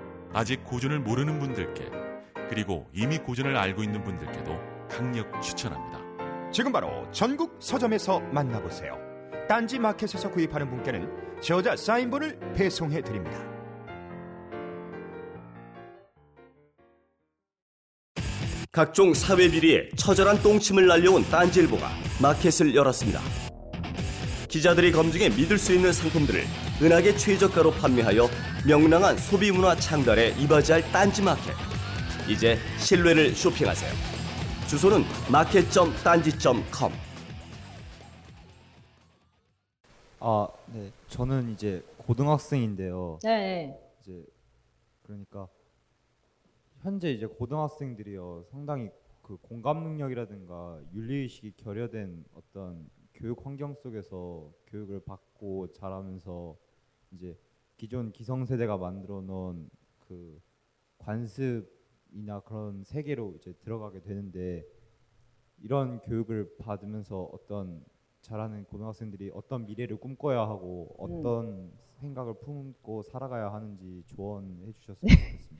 아직 고전을 모르는 분들께 그리고 이미 고전을 알고 있는 분들께도 강력 추천합니다. 지금 바로 전국 서점에서 만나보세요. 딴지 마켓에서 구입하는 분께는 저자 사인본을 배송해 드립니다. 각종 사회 비리에 처절한 똥침을 날려온 딴지일보가 마켓을 열었습니다. 기자들이 검증해 믿을 수 있는 상품들을 은하계 최저가로 판매하여 명랑한 소비 문화 창달에 이바지할 딴지 마켓. 이제 신뢰를 쇼핑하세요. 주소는 마켓.딴지.com. 아, 네. 저는 이제 고등학생인데요. 네. 이제 그러니까 현재 이제 고등학생들이요 상당히 그 공감 능력이라든가 윤리 의식이 결여된 어떤 교육 환경 속에서 교육을 받고 자라면서 이제 기존 기성 세대가 만들어 놓은 그 관습이나 그런 세계로 이제 들어가게 되는데 이런 교육을 받으면서 어떤 자라는 고등학생들이 어떤 미래를 꿈꿔야 하고 어떤 생각을 품고 살아가야 하는지 조언해 주셨으면 좋겠습니다.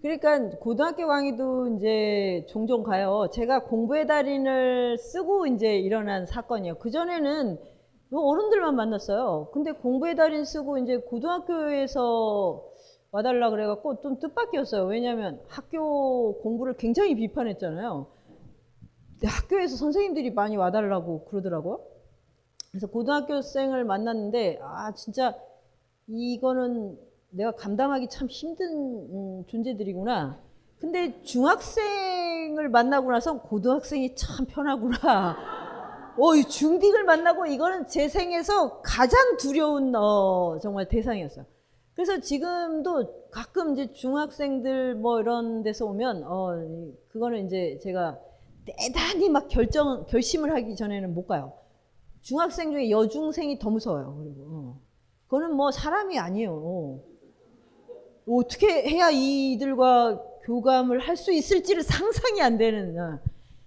그러니까 고등학교 강의도 이제 종종 가요. 제가 공부의 달인을 쓰고 이제 일어난 사건이에요. 그 전에는 어른들만 만났어요. 근데 공부의 달인 쓰고 이제 고등학교에서 와달라 그래갖고 좀 뜻밖이었어요. 왜냐하면 학교 공부를 굉장히 비판했잖아요. 학교에서 선생님들이 많이 와달라고 그러더라고요. 그래서 고등학교생을 만났는데 아 진짜 이거는 내가 감당하기 참 힘든 음, 존재들이구나. 근데 중학생을 만나고 나서 고등학생이 참 편하구나. 어, 이 중딩을 만나고 이거는 제 생에서 가장 두려운 어, 정말 대상이었어요. 그래서 지금도 가끔 이제 중학생들 뭐 이런 데서 오면 어, 그거는 이제 제가 대단히 막 결정 결심을 하기 전에는 못 가요. 중학생 중에 여중생이 더 무서워요. 그리고 어. 그거는 뭐 사람이 아니에요. 어. 어떻게 해야 이들과 교감을 할 수 있을지를 상상이 안 되는. 어.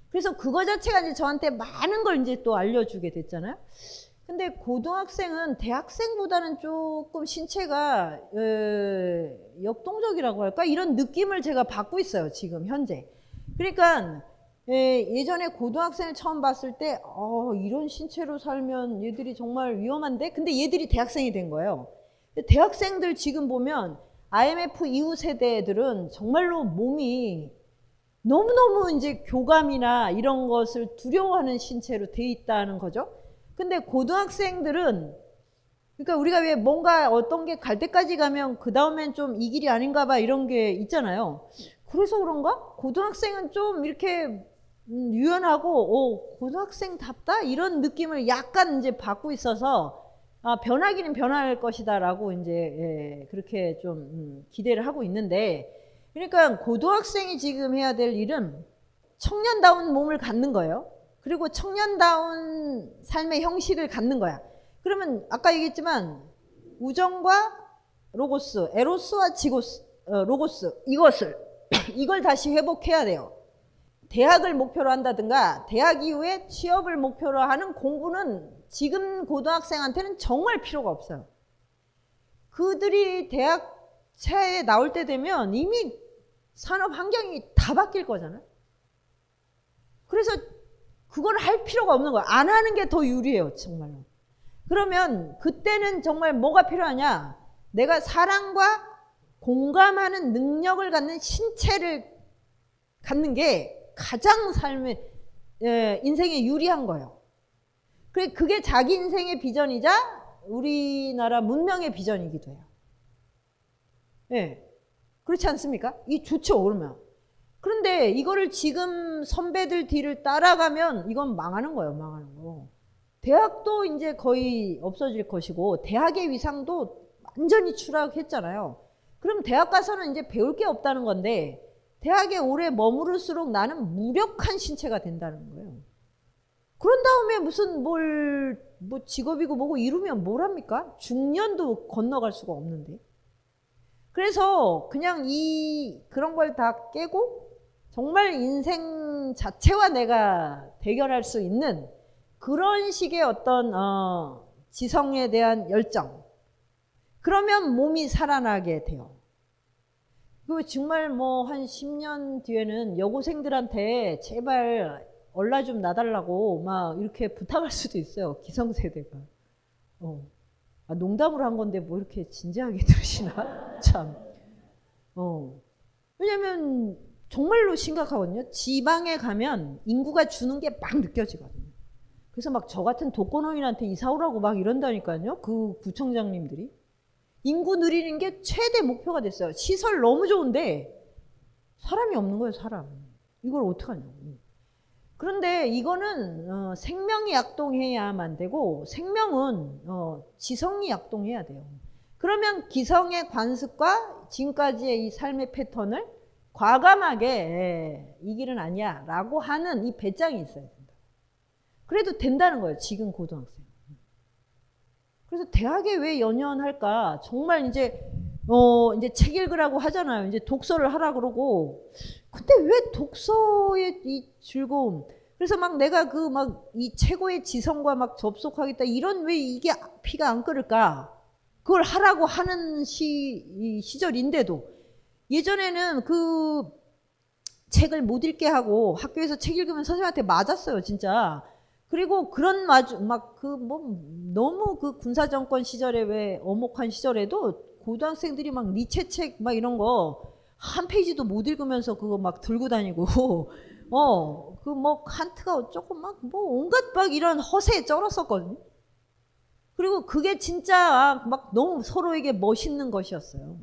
그래서 그거 자체가 이제 저한테 많은 걸 이제 또 알려주게 됐잖아요. 근데 고등학생은 대학생보다는 조금 신체가 어, 역동적이라고 할까 이런 느낌을 제가 받고 있어요 지금 현재. 그러니까 예, 전에 고등학생을 처음 봤을 때 어, 이런 신체로 살면 얘들이 정말 위험한데 근데 얘들이 대학생이 된 거예요. 대학생들 지금 보면 IMF 이후 세대들은 정말로 몸이 너무너무 이제 교감이나 이런 것을 두려워하는 신체로 돼 있다는 거죠. 근데 고등학생들은 그러니까 우리가 왜 뭔가 어떤 게 갈 때까지 가면 그 다음엔 좀 이 길이 아닌가 봐 이런 게 있잖아요. 그래서 그런가? 고등학생은 좀 이렇게 음, 유연하고 오, 고등학생답다 이런 느낌을 약간 이제 받고 있어서 아, 변하기는 변할 것이다라고 이제 예, 그렇게 좀 음, 기대를 하고 있는데 그러니까 고등학생이 지금 해야 될 일은 청년다운 몸을 갖는 거예요. 그리고 청년다운 삶의 형식을 갖는 거야. 그러면 아까 얘기했지만 우정과 로고스, 에로스와 지고스, 어, 로고스 이것을 이걸 다시 회복해야 돼요. 대학을 목표로 한다든가 대학 이후에 취업을 목표로 하는 공부는 지금 고등학생한테는 정말 필요가 없어요. 그들이 대학 차에 나올 때 되면 이미 산업 환경이 다 바뀔 거잖아요. 그래서 그걸 할 필요가 없는 거야. 안 하는 게 더 유리해요, 정말로. 그러면 그때는 정말 뭐가 필요하냐? 내가 사랑과 공감하는 능력을 갖는 신체를 갖는 게 가장 삶의 예, 인생에 유리한 거예요. 그래 그게 자기 인생의 비전이자 우리나라 문명의 비전이기도 해요. 예. 그렇지 않습니까? 이 좋죠, 그러면. 그런데 이거를 지금 선배들 뒤를 따라가면 이건 망하는 거예요, 망하는 거. 대학도 이제 거의 없어질 것이고, 대학의 위상도 완전히 추락했잖아요. 그럼 대학 가서는 이제 배울 게 없다는 건데, 대학에 오래 머무를수록 나는 무력한 신체가 된다는 거예요. 그런 다음에 무슨 뭘, 뭐 직업이고 뭐고 이루면 뭘 합니까? 중년도 건너갈 수가 없는데. 그래서 그냥 이 그런 걸 다 깨고 정말 인생 자체와 내가 대결할 수 있는 그런 식의 어떤 어, 지성에 대한 열정. 그러면 몸이 살아나게 돼요. 그 정말 뭐 한 10년 뒤에는 여고생들한테 제발 얼라 좀 나달라고 막 이렇게 부탁할 수도 있어요. 기성세대가. 어. 아, 농담으로 한 건데 뭐 이렇게 진지하게 들으시나? 참. 어. 왜냐면 정말로 심각하거든요. 지방에 가면 인구가 주는 게 막 느껴지거든요. 그래서 막 저 같은 독거노인한테 이사 오라고 막 이런다니까요. 그 구청장님들이. 인구 늘리는 게 최대 목표가 됐어요. 시설 너무 좋은데 사람이 없는 거예요, 사람. 이걸 어떡하냐고. 그런데 이거는 어, 생명이 약동해야만 되고 생명은 어, 지성이 약동해야 돼요. 그러면 기성의 관습과 지금까지의 이 삶의 패턴을 과감하게 예, 이 길은 아니야 라고 하는 이 배짱이 있어야 된다. 그래도 된다는 거예요. 지금 고등학생. 그래서 대학에 왜 연연할까? 정말 이제 어 이제 책 읽으라고 하잖아요. 이제 독서를 하라 그러고. 근데 왜 독서의 이 즐거움? 그래서 막 내가 그 막 이 최고의 지성과 막 접속하겠다 이런 왜 이게 피가 안 끓을까? 그걸 하라고 하는 시 시절인데도 예전에는 그 책을 못 읽게 하고 학교에서 책 읽으면 선생님한테 맞았어요, 진짜. 그리고 그런 마주 막 그 뭐 너무 그 군사 정권 시절에 왜 어목한 시절에도 고등학생들이 막 니체 책 막 이런 거 한 페이지도 못 읽으면서 그거 막 들고 다니고 어 그 뭐 칸트가 어쩌고 막 뭐 온갖 막 이런 허세에 쩔었었거든요. 그리고 그게 진짜 막 너무 서로에게 멋있는 것이었어요.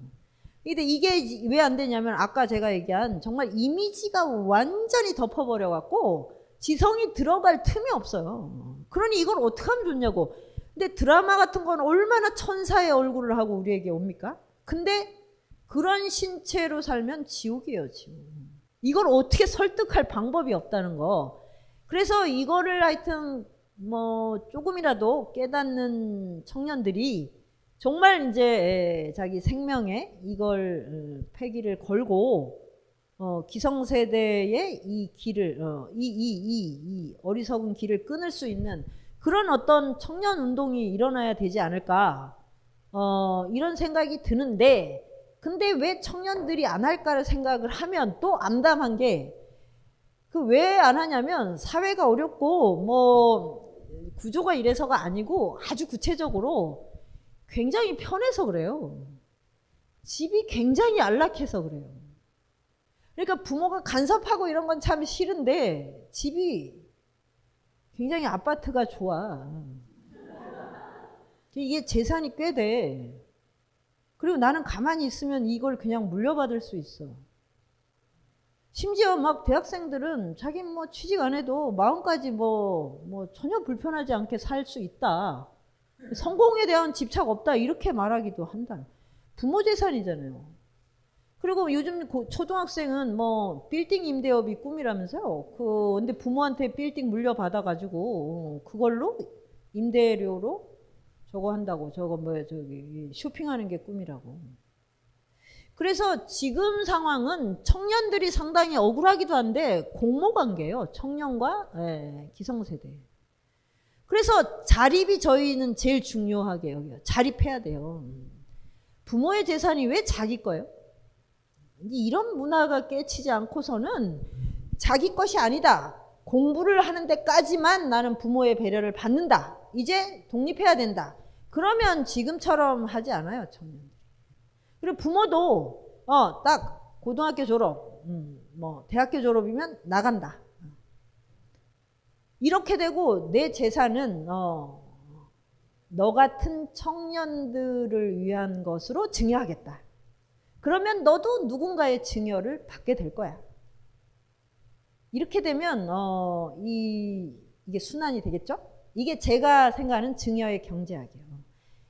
근데 이게 왜 안 되냐면 아까 제가 얘기한 정말 이미지가 완전히 덮어버려 갖고 지성이 들어갈 틈이 없어요. 그러니 이걸 어떻게 하면 좋냐고. 근데 드라마 같은 건 얼마나 천사의 얼굴을 하고 우리에게 옵니까? 근데 그런 신체로 살면 지옥이에요, 지옥. 이걸 어떻게 설득할 방법이 없다는 거. 그래서 이거를 하여튼 뭐 조금이라도 깨닫는 청년들이 정말 이제 자기 생명에 이걸 패기를 걸고 어, 기성세대의 이 길을 어, 이, 이, 이, 이 어리석은 길을 끊을 수 있는 그런 어떤 청년 운동이 일어나야 되지 않을까 어, 이런 생각이 드는데 근데 왜 청년들이 안 할까를 생각을 하면 또 암담한 게 그 왜 안 하냐면 사회가 어렵고 뭐 구조가 이래서가 아니고 아주 구체적으로 굉장히 편해서 그래요. 집이 굉장히 안락해서 그래요. 그러니까 부모가 간섭하고 이런 건 참 싫은데 집이 굉장히 아파트가 좋아. 이게 재산이 꽤 돼. 그리고 나는 가만히 있으면 이걸 그냥 물려받을 수 있어. 심지어 막 대학생들은 자기 뭐 취직 안 해도 마음까지 뭐, 뭐 전혀 불편하지 않게 살 수 있다. 성공에 대한 집착 없다. 이렇게 말하기도 한다. 부모 재산이잖아요. 그리고 요즘 초등학생은 뭐 빌딩 임대업이 꿈이라면서요. 그 근데 부모한테 빌딩 물려받아 가지고 그걸로 임대료로 저거 한다고 저거 뭐야 저기 쇼핑하는 게 꿈이라고. 그래서 지금 상황은 청년들이 상당히 억울하기도 한데 공모 관계예요. 청년과 예, 기성세대. 그래서 자립이 저희는 제일 중요하게 여겨요. 자립해야 돼요. 부모의 재산이 왜 자기 거예요? 이런 문화가 깨치지 않고서는 자기 것이 아니다. 공부를 하는 데까지만 나는 부모의 배려를 받는다. 이제 독립해야 된다. 그러면 지금처럼 하지 않아요, 청년. 그리고 부모도 어, 딱 고등학교 졸업, 음, 뭐 대학교 졸업이면 나간다. 이렇게 되고 내 재산은 어, 너 같은 청년들을 위한 것으로 증여하겠다. 그러면 너도 누군가의 증여를 받게 될 거야. 이렇게 되면 어, 이, 이게 순환이 되겠죠? 이게 제가 생각하는 증여의 경제학이에요.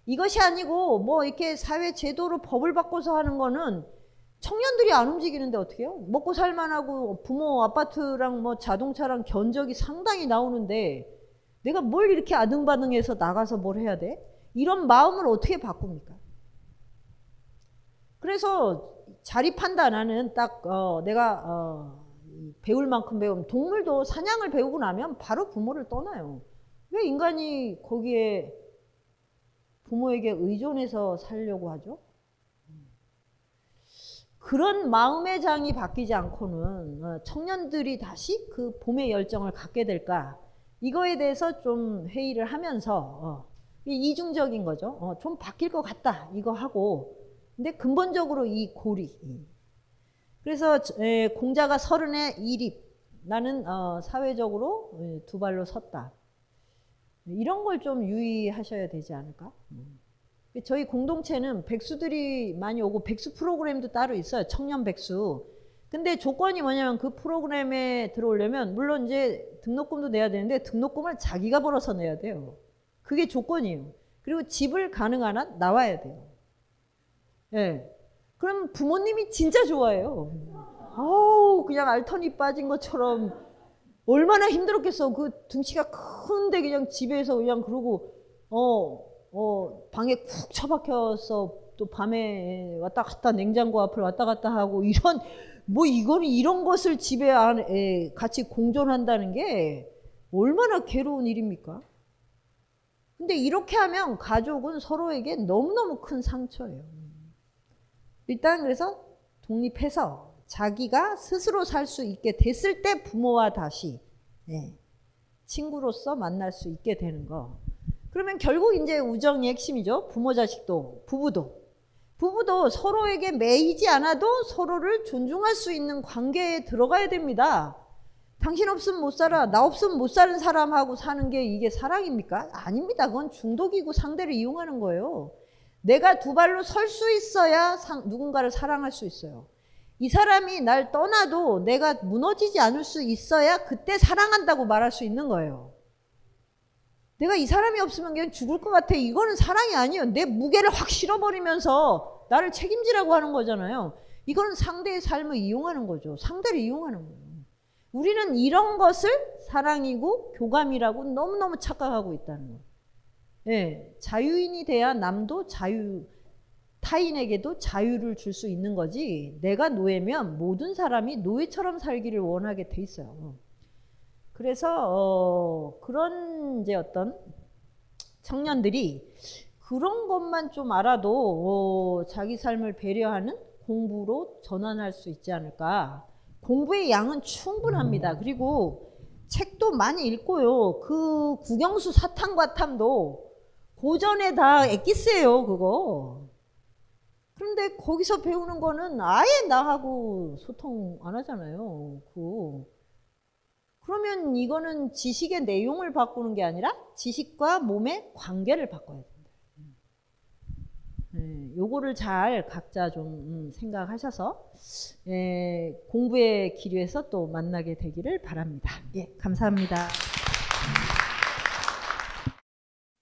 이것이 아니고 뭐 이렇게 사회 제도로 법을 바꿔서 하는 거는 청년들이 안 움직이는데 어떻게 해요? 먹고 살만하고 부모 아파트랑 뭐 자동차랑 견적이 상당히 나오는데 내가 뭘 이렇게 아등바등해서 나가서 뭘 해야 돼? 이런 마음을 어떻게 바꿉니까? 그래서 자립한다 나는 딱 어, 내가 어, 배울 만큼 배우면 동물도 사냥을 배우고 나면 바로 부모를 떠나요. 왜 인간이 거기에 부모에게 의존해서 살려고 하죠? 그런 마음의 장이 바뀌지 않고는 어, 청년들이 다시 그 봄의 열정을 갖게 될까? 이거에 대해서 좀 회의를 하면서 어, 이중적인 거죠. 어, 좀 바뀔 것 같다. 이거 하고. 근데 근본적으로 이 고리. 그래서 에, 공자가 서른에 이립. 나는 어, 사회적으로 에, 두 발로 섰다. 이런 걸 좀 유의하셔야 되지 않을까? 음. 저희 공동체는 백수들이 많이 오고 백수 프로그램도 따로 있어요. 청년 백수. 근데 조건이 뭐냐면 그 프로그램에 들어오려면 물론 이제 등록금도 내야 되는데 등록금을 자기가 벌어서 내야 돼요. 그게 조건이에요. 그리고 집을 가능한 한 나와야 돼요. 예. 네. 그럼 부모님이 진짜 좋아해요. 아우 그냥 알턴이 빠진 것처럼 얼마나 힘들었겠어. 그 등치가 큰데 그냥 집에서 그냥 그러고 어, 어 방에 쿡 처박혀서 또 밤에 왔다 갔다 냉장고 앞을 왔다 갔다 하고 이런 뭐 이거는 이런 것을 집에 안 에 같이 공존한다는 게 얼마나 괴로운 일입니까? 근데 이렇게 하면 가족은 서로에게 너무너무 큰 상처예요. 일단 그래서 독립해서 자기가 스스로 살 수 있게 됐을 때 부모와 다시 네, 친구로서 만날 수 있게 되는 거. 그러면 결국 이제 우정이 핵심이죠. 부모 자식도 부부도 부부도 서로에게 매이지 않아도 서로를 존중할 수 있는 관계에 들어가야 됩니다. 당신 없으면 못 살아. 나 없으면 못 사는 사람하고 사는 게 이게 사랑입니까? 아닙니다. 그건 중독이고 상대를 이용하는 거예요. 내가 두 발로 설 수 있어야 상, 누군가를 사랑할 수 있어요. 이 사람이 날 떠나도 내가 무너지지 않을 수 있어야 그때 사랑한다고 말할 수 있는 거예요. 내가 이 사람이 없으면 그냥 죽을 것 같아. 이거는 사랑이 아니에요. 내 무게를 확 실어버리면서 나를 책임지라고 하는 거잖아요. 이거는 상대의 삶을 이용하는 거죠. 상대를 이용하는 거예요. 우리는 이런 것을 사랑이고 교감이라고 너무너무 착각하고 있다는 거예요. 네, 자유인이 돼야 남도 자유, 타인에게도 자유를 줄 수 있는 거지 내가 노예면 모든 사람이 노예처럼 살기를 원하게 돼 있어요. 그래서 어, 그런 이제 어떤 청년들이 그런 것만 좀 알아도 어, 자기 삶을 배려하는 공부로 전환할 수 있지 않을까. 공부의 양은 충분합니다. 그리고 책도 많이 읽고요. 그 국영수 사탐과탐도 고전에 다 엑기스예요, 그거. 그런데 거기서 배우는 거는 아예 나하고 소통 안 하잖아요. 그 그러면 이거는 지식의 내용을 바꾸는 게 아니라 지식과 몸의 관계를 바꿔야 된다. 네, 요거를 잘 각자 좀 음, 생각하셔서 예, 공부의 기류에서 또 만나게 되기를 바랍니다. 예, 감사합니다.